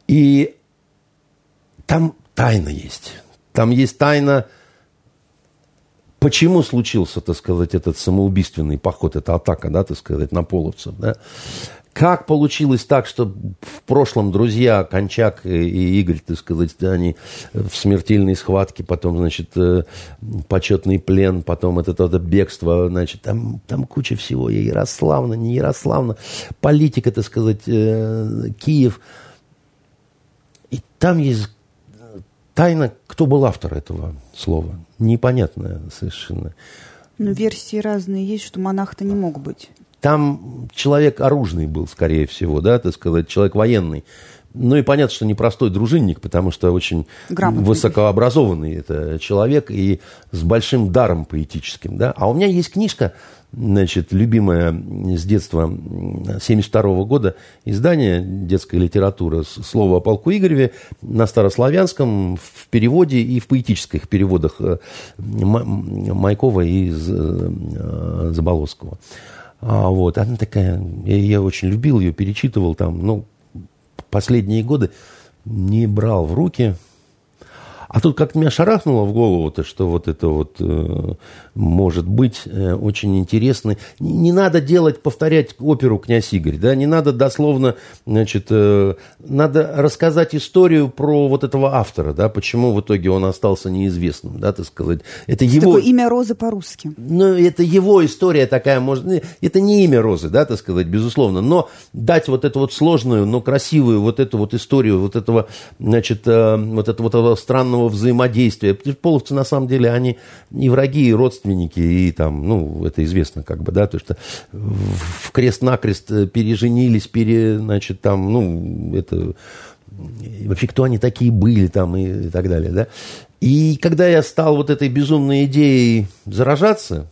И там тайна есть. Там есть тайна, почему случился, так сказать, этот самоубийственный поход, эта атака, да, так сказать, на половцев, да. Как получилось так, что в прошлом друзья Кончак и Игорь, так сказать, да, они в смертельной схватке, потом, значит, э, почетный плен, потом это, это бегство, значит, там, там куча всего, и Ярославна, не Ярославна, политика, так сказать, э, Киев. И там есть тайна, кто был автор этого слова. Непонятная совершенно. Ну, версии разные есть, что монах-то не мог быть. Там человек оружный был, скорее всего, да, так сказать, человек военный. Ну и понятно, что не простой дружинник, потому что очень Грамотный. высокообразованный это человек и с большим даром поэтическим, да. А у меня есть книжка, значит, любимая с детства 72 года издание детской литературы «Слово о полку Игореве» на старославянском в переводе и в поэтических переводах э, Майкова и э, Заболоцкого. А, вот, она такая, я, я очень любил ее, перечитывал там, ну, последние годы не брал в руки. А тут как-то меня шарахнуло в голову-то, что вот это вот э, может быть э, очень интересно. Не, надо делать, повторять оперу «Князь Игорь», да, не надо дословно, значит, э, надо рассказать историю про вот этого автора, да, почему в итоге он остался неизвестным, да, так сказать. Это Что его... такое имя Розы по-русски? Ну, это его история такая, может, это не имя Розы, да, так сказать, безусловно, но дать вот эту вот сложную, но красивую вот эту вот историю, вот этого, значит, э, вот этого, вот этого странного взаимодействия. Половцы, на самом деле, они и враги, и родственники, и там, ну, это известно как бы, да, то, что в крест-накрест э, переженились, пере, значит, там, ну, это вообще кто они такие были там и, и так далее, да. И когда я стал вот этой безумной идеей заражаться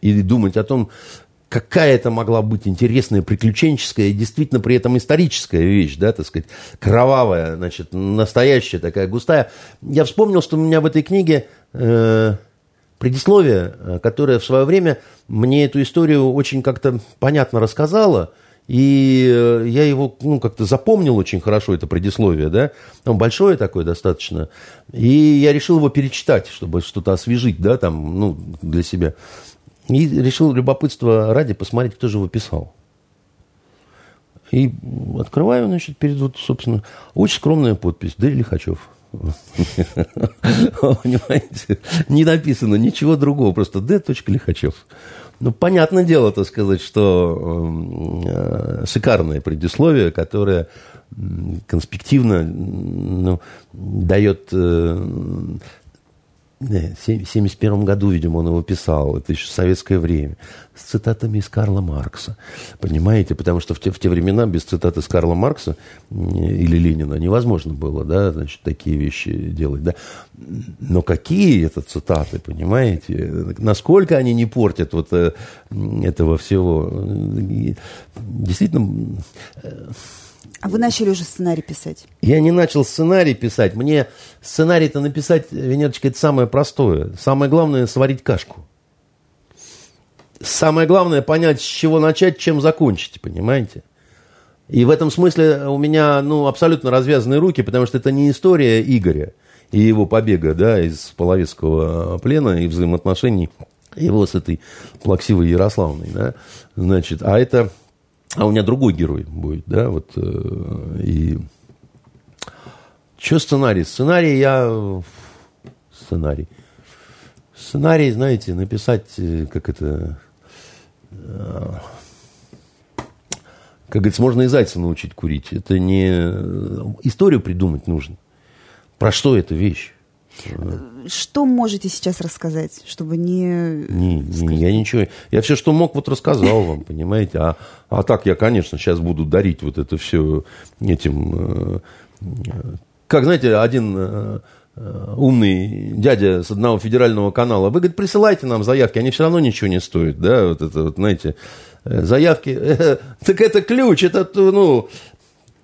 или думать о том, какая это могла быть интересная, приключенческая действительно при этом историческая вещь, да, так сказать, кровавая, значит, настоящая такая густая. Я вспомнил, что у меня в этой книге э, предисловие, э, которое в свое время мне эту историю очень как-то понятно рассказала, и э, я его, ну, как-то запомнил очень хорошо, это предисловие, да, он большое такое достаточно, и я решил его перечитать, чтобы что-то освежить, да, там, ну, для себя. И решил любопытство ради посмотреть, кто же его писал. И открываю, значит, перед вот, собственно, очень скромная подпись. Д. Лихачев. Понимаете? Не написано ничего другого, просто Д. Лихачев. Ну, понятное дело, так сказать, что э, шикарное предисловие, которое конспективно ну, дает э, в 1971 году, видимо, он его писал, это еще советское время, с цитатами из Карла Маркса. Понимаете? Потому что в те, в те времена без цитат из Карла Маркса или Ленина невозможно было, да, значит, такие вещи делать, да. Но какие это цитаты, понимаете? Насколько они не портят вот э, этого всего? Действительно э, а вы начали уже сценарий писать? Я не начал сценарий писать. Мне сценарий-то написать, Венерочка, это самое простое. Самое главное – сварить кашку. Самое главное – понять, с чего начать, чем закончить, понимаете? И в этом смысле у меня ну, абсолютно развязанные руки, потому что это не история Игоря и его побега да, из Половецкого плена и взаимоотношений его с этой плаксивой Ярославной. Да? Значит, а это а у меня другой герой будет, да, вот, э, и... Что сценарий? Сценарий я... Сценарий. Сценарий, знаете, написать, э, как это... Э, как говорится, можно и зайца научить курить. Это не... Историю придумать нужно. Про что эта вещь? Что можете сейчас рассказать, чтобы не... Не, не, я ничего... Я все, что мог, вот рассказал вам, понимаете? А, а так я, конечно, сейчас буду дарить вот это все этим... Э, как, знаете, один э, умный дядя с одного федерального канала, вы, говорит, присылайте нам заявки, они все равно ничего не стоят, да, вот это вот, знаете, э, заявки, так это ключ, это, ну,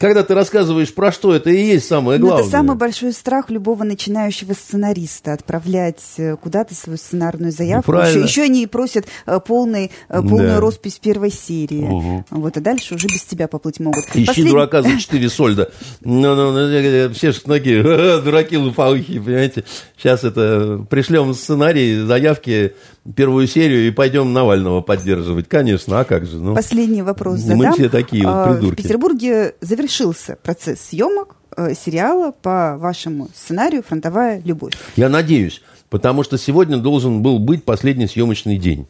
когда ты рассказываешь про что, это и есть самое главное. Но это самый большой страх любого начинающего сценариста отправлять э, куда-то свою сценарную заявку. Ну, еще, еще они просят э, полный, э, полную да. роспись первой серии. Угу. Вот, а дальше уже без тебя поплыть могут. Ищи Послед... дурака за 4 сольда. Ну, ну, ну, все же такие дураки лупаухи, понимаете. Сейчас это пришлем сценарий, заявки, первую серию и пойдем Навального поддерживать. Конечно, а как же? Ну, Последний вопрос задам. Мы все такие вот а, придурки. В Петербурге завершился процесс съемок э, сериала по вашему сценарию «Фронтовая любовь». Я надеюсь, потому что сегодня должен был быть последний съемочный день.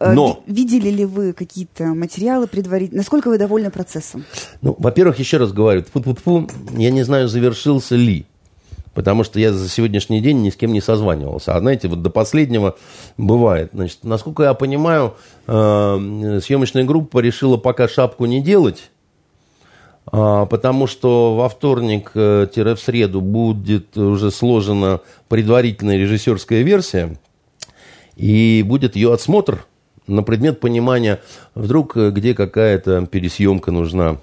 Э, Но... Видели ли вы какие-то материалы предварительно? Насколько вы довольны процессом? Ну, во-первых, еще раз говорю, я не знаю, завершился ли потому что я за сегодняшний день ни с кем не созванивался. А знаете, вот до последнего бывает. Значит, насколько я понимаю, э, съемочная группа решила пока шапку не делать, потому что во вторник-в среду будет уже сложена предварительная режиссерская версия, и будет ее отсмотр на предмет понимания, вдруг где какая-то пересъемка нужна,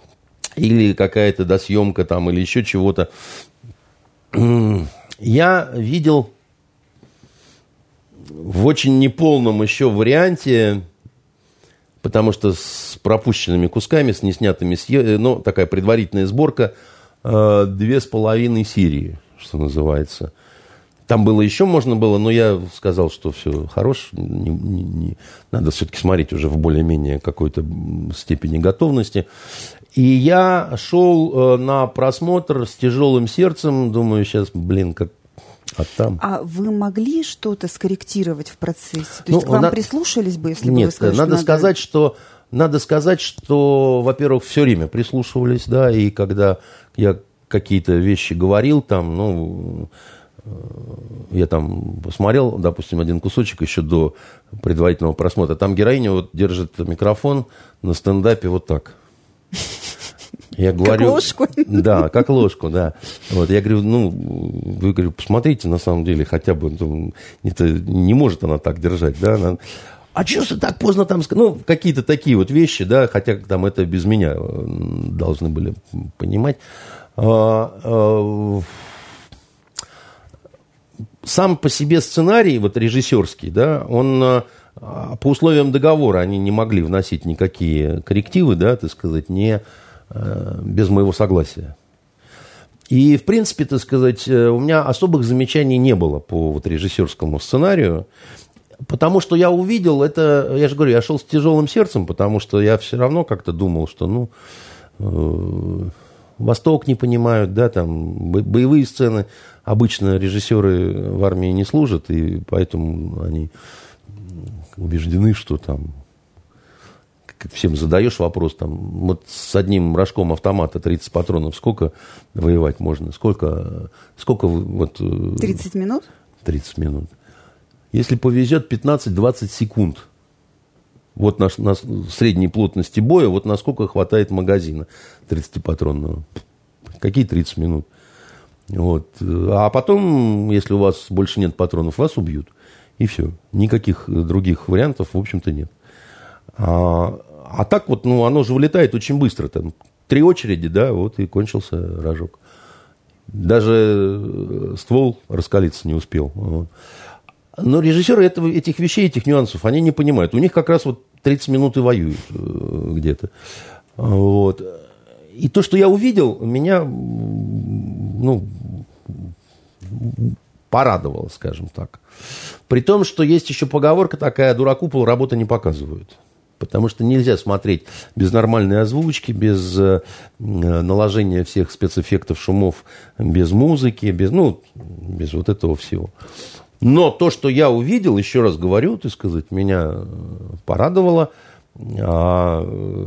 или какая-то досъемка там, или еще чего-то. Я видел в очень неполном еще варианте, потому что с пропущенными кусками, с неснятыми, но ну, такая предварительная сборка, э, две с половиной серии, что называется. Там было еще можно было, но я сказал, что все хорош, не, не, не, надо все-таки смотреть уже в более-менее какой-то степени готовности. И я шел э, на просмотр с тяжелым сердцем, думаю, сейчас, блин, как а там... А вы могли что-то скорректировать в процессе? То есть ну, к вам на... прислушались бы, если Нет, бы вы сказали, надо что сказать, надо... что надо сказать, что, во-первых, все время прислушивались, да, и когда я какие-то вещи говорил, там, ну, э, я там посмотрел, допустим, один кусочек еще до предварительного просмотра. Там героиня вот держит микрофон на стендапе вот так. Я говорю, как ложку. Да, как ложку, да. Вот, я говорю, ну, вы говорю, посмотрите, на самом деле, хотя бы, ну, это, не может она так держать, да. Она, а что же так поздно там Ну, какие-то такие вот вещи, да, хотя там это без меня э, должны были понимать. А, а, сам по себе сценарий, вот режиссерский, да, он а, по условиям договора они не могли вносить никакие коррективы, да, так сказать, не Э, без моего согласия. И, в принципе, так сказать, э, у меня особых замечаний не было по вот режиссерскому сценарию, потому что я увидел это, я же говорю, я шел с тяжелым сердцем, потому что я все равно как-то думал, что, ну, э, Восток не понимают, да, там, боевые сцены обычно режиссеры в армии не служат, и поэтому они убеждены, что там всем задаешь вопрос, там, вот с одним рожком автомата 30 патронов сколько воевать можно? Сколько, сколько вот... 30 э, минут? 30 минут. Если повезет, 15-20 секунд. Вот на, на средней плотности боя, вот насколько хватает магазина 30-патронного. Какие 30 минут? Вот. А потом, если у вас больше нет патронов, вас убьют. И все. Никаких других вариантов, в общем-то, нет. А, а так вот, ну, оно же вылетает очень быстро. Там три очереди, да, вот и кончился рожок. Даже э, ствол раскалиться не успел. Но режиссеры этого, этих вещей, этих нюансов, они не понимают. У них как раз вот 30 минут и воюют э, где-то. Вот. И то, что я увидел, меня ну, порадовало, скажем так. При том, что есть еще поговорка такая, дураку полработы не показывают. Потому что нельзя смотреть без нормальной озвучки, без э, наложения всех спецэффектов, шумов, без музыки, без, ну, без вот этого всего. Но то, что я увидел, еще раз говорю, так сказать, меня э, порадовало. А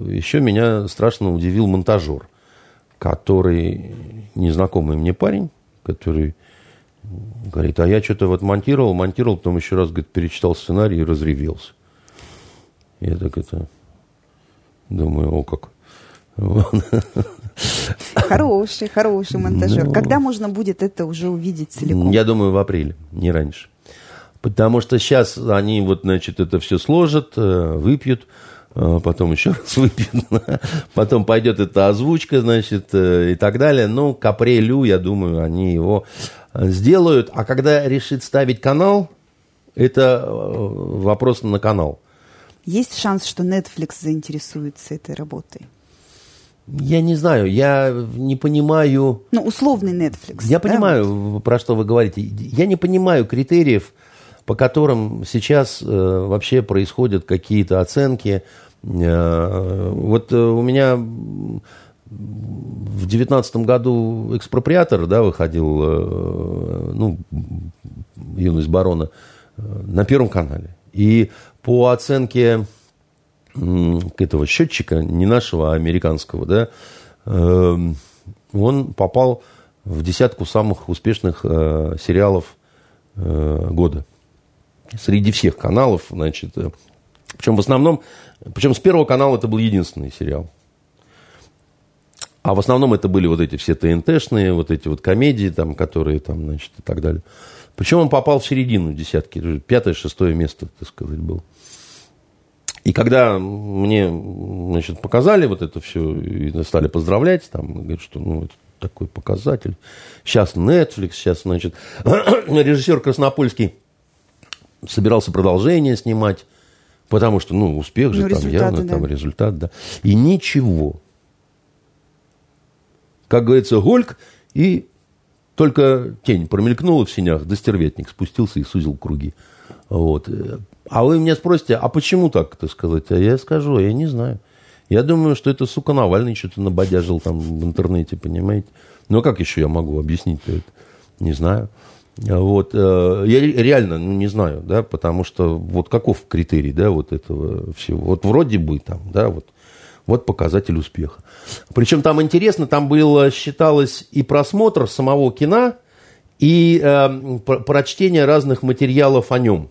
еще меня страшно удивил монтажер, который незнакомый мне парень, который говорит, а я что-то вот монтировал, монтировал, потом еще раз, говорит, перечитал сценарий и разревелся. Я так это думаю, о как. Хороший, хороший монтажер. Ну, Когда можно будет это уже увидеть целиком? Я думаю, в апреле, не раньше. Потому что сейчас они вот, значит, это все сложат, э, выпьют, э, потом еще раз выпьют, потом пойдет эта озвучка, значит, э, и так далее. Ну, к апрелю, я думаю, они его сделают. А когда решит ставить канал, это вопрос на канал. Есть шанс, что Netflix заинтересуется этой работой? Я не знаю, я не понимаю... Ну, условный Netflix. Я да, понимаю, вот? про что вы говорите. Я не понимаю критериев, по которым сейчас э, вообще происходят какие-то оценки. Э, вот э, у меня в девятнадцатом году экспроприатор, да, выходил, э, ну, юность барона, э, на Первом канале. И по оценке этого счетчика, не нашего, а американского, да, эм, он попал в десятку самых успешных э, сериалов э, года. Среди всех каналов, значит. Э, причем в основном, причем с первого канала это был единственный сериал. А в основном это были вот эти все ТНТшные, вот эти вот комедии, там, которые там, значит, и так далее. Причем он попал в середину десятки, пятое, шестое место, так сказать, был. И когда мне значит, показали вот это все и стали поздравлять, там, говорят, что ну, это такой показатель. Сейчас Netflix, сейчас, значит, режиссер Краснопольский собирался продолжение снимать, потому что, ну, успех же ну, там явно, да. там результат, да. И ничего. Как говорится, гольк и Только тень промелькнула в синях, да стерветник спустился и сузил круги. Вот. А вы меня спросите, а почему так, так сказать? А я скажу, я не знаю. Я думаю, что это, сука, Навальный что-то набодяжил там в интернете, понимаете? Ну, а как еще я могу объяснить-то это? Не знаю. Вот, э, я реально ну, не знаю, да, потому что вот каков критерий, да, вот этого всего. Вот вроде бы там, да, вот, вот показатель успеха. Причем там интересно, там было, считалось и просмотр самого кино, и э, прочтение разных материалов о нем.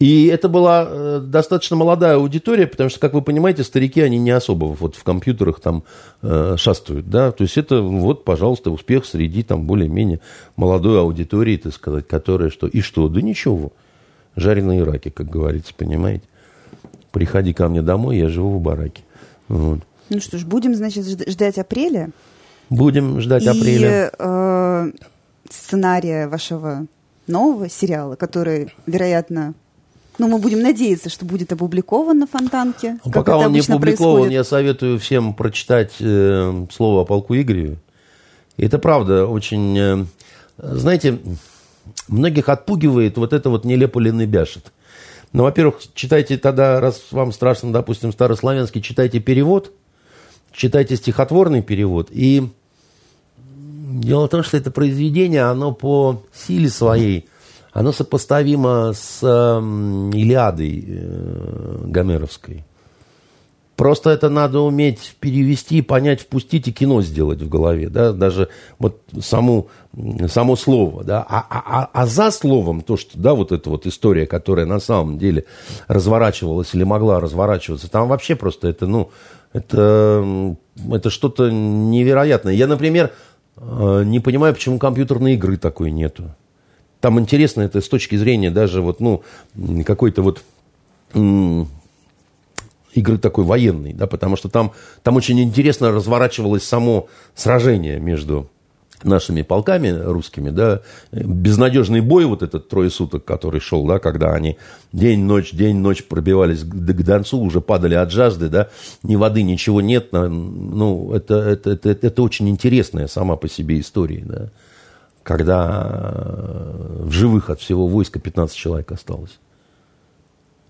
И это была э, достаточно молодая аудитория, потому что, как вы понимаете, старики, они не особо вот в компьютерах там э, шастают, да, то есть это вот, пожалуйста, успех среди там более-менее молодой аудитории, так сказать, которая что, и что, да ничего, жареные раки, как говорится, понимаете. Приходи ко мне домой, я живу в бараке. Вот. Ну что ж, будем, значит, ждать апреля. Будем ждать и, апреля. Э, сценария вашего нового сериала, который, вероятно, ну, мы будем надеяться, что будет опубликован на Фонтанке. Ну, пока он не опубликован, происходит. я советую всем прочитать э, слово о полку Игореве. И это правда очень... Э, знаете, многих отпугивает вот это вот нелепо бяшет. Ну, во-первых, читайте тогда, раз вам страшно, допустим, старославянский, читайте перевод, читайте стихотворный перевод. И дело в том, что это произведение, оно по силе своей оно сопоставимо с э, Илиадой э, Гомеровской. Просто это надо уметь перевести, понять, впустить и кино сделать в голове, да, даже вот саму, само слово, да, а, а, а, а за словом то, что, да, вот эта вот история, которая на самом деле разворачивалась или могла разворачиваться, там вообще просто это, ну, это, это что-то невероятное. Я, например, э, не понимаю, почему компьютерной игры такой нету. Там интересно это с точки зрения даже вот, ну, какой-то вот игры такой военной, да, потому что там, там очень интересно разворачивалось само сражение между нашими полками русскими, да, безнадежный бой вот этот трое суток, который шел, да, когда они день-ночь, день-ночь пробивались к, Донцу, уже падали от жажды, да, ни воды, ничего нет, ну, это, это, это, это очень интересная сама по себе история, да когда э, в живых от всего войска 15 человек осталось.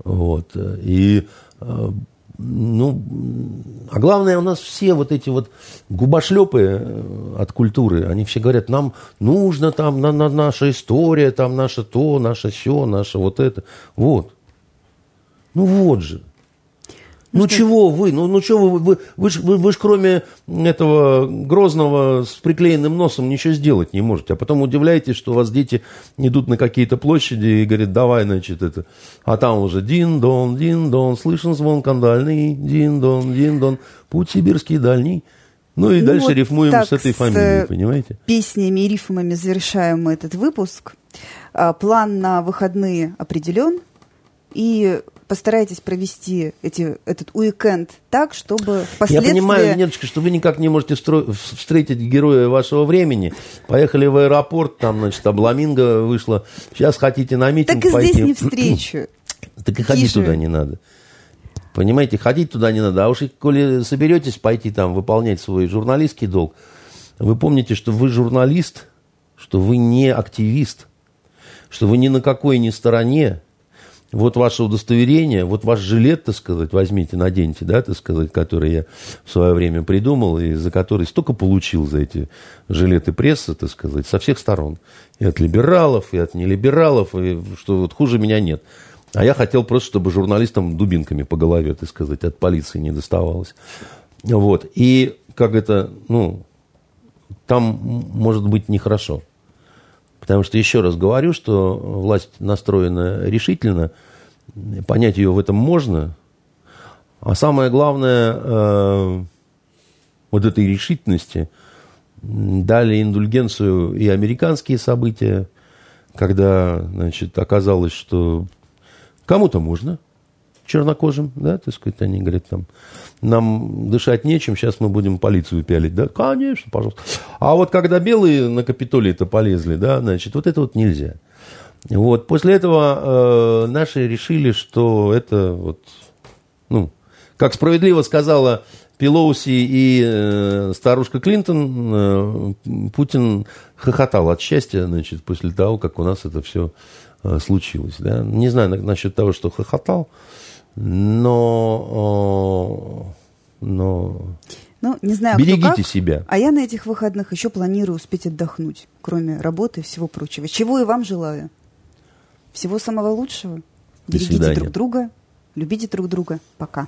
Вот. И, э, ну, а главное, у нас все вот эти вот губошлепы э, от культуры, они все говорят, нам нужно там, на, на, наша история, там наше то, наше все, наше вот это. Вот. Ну вот же. Ну, чего вы? Ну, ну чего вы? Вы, вы, ж, вы, вы ж кроме этого Грозного с приклеенным носом ничего сделать не можете. А потом удивляетесь, что у вас дети идут на какие-то площади и говорят, давай, значит, это. А там уже дин-дон, дин-дон, слышен звон кандальный, дин-дон, дин-дон, путь сибирский дальний. Ну и ну, дальше вот рифмуем с этой фамилией, понимаете? Песнями и рифмами завершаем мы этот выпуск. А, план на выходные определен. И постарайтесь провести эти, этот уикенд так, чтобы впоследствии... Я понимаю, Ниночка, что вы никак не можете встро... встретить героя вашего времени. Поехали в аэропорт, там, значит, обламинго вышло. Сейчас хотите на митинг Так и пойти. здесь не встречу. Так и ходить туда не надо. Понимаете, ходить туда не надо. А уж коли соберетесь пойти там выполнять свой журналистский долг, вы помните, что вы журналист, что вы не активист, что вы ни на какой не стороне, вот ваше удостоверение, вот ваш жилет, так сказать, возьмите, наденьте, да, так сказать, который я в свое время придумал, и за который столько получил за эти жилеты прессы, так сказать, со всех сторон. И от либералов, и от нелибералов, и что вот хуже меня нет. А я хотел просто, чтобы журналистам дубинками по голове, так сказать, от полиции не доставалось. Вот. И как это, ну, там может быть нехорошо. Потому что, еще раз говорю, что власть настроена решительно, понять ее в этом можно. А самое главное, э, вот этой решительности дали индульгенцию и американские события, когда, значит, оказалось, что кому-то можно, чернокожим, да, так сказать, они говорят, там, нам дышать нечем, сейчас мы будем полицию пялить, да, конечно, пожалуйста. А вот когда белые на Капитолий это полезли, да, значит, вот это вот нельзя. Вот, после этого э, наши решили, что это вот, ну, как справедливо сказала Пелоуси и э, старушка Клинтон, э, Путин хохотал от счастья, значит, после того, как у нас это все э, случилось. Да? Не знаю на, насчет того, что хохотал. Э, но... Ну, не знаю, Берегите кто как, себя. А я на этих выходных еще планирую успеть отдохнуть, кроме работы и всего прочего. Чего и вам желаю. Всего самого лучшего. Берегите друг друга, любите друг друга. Пока.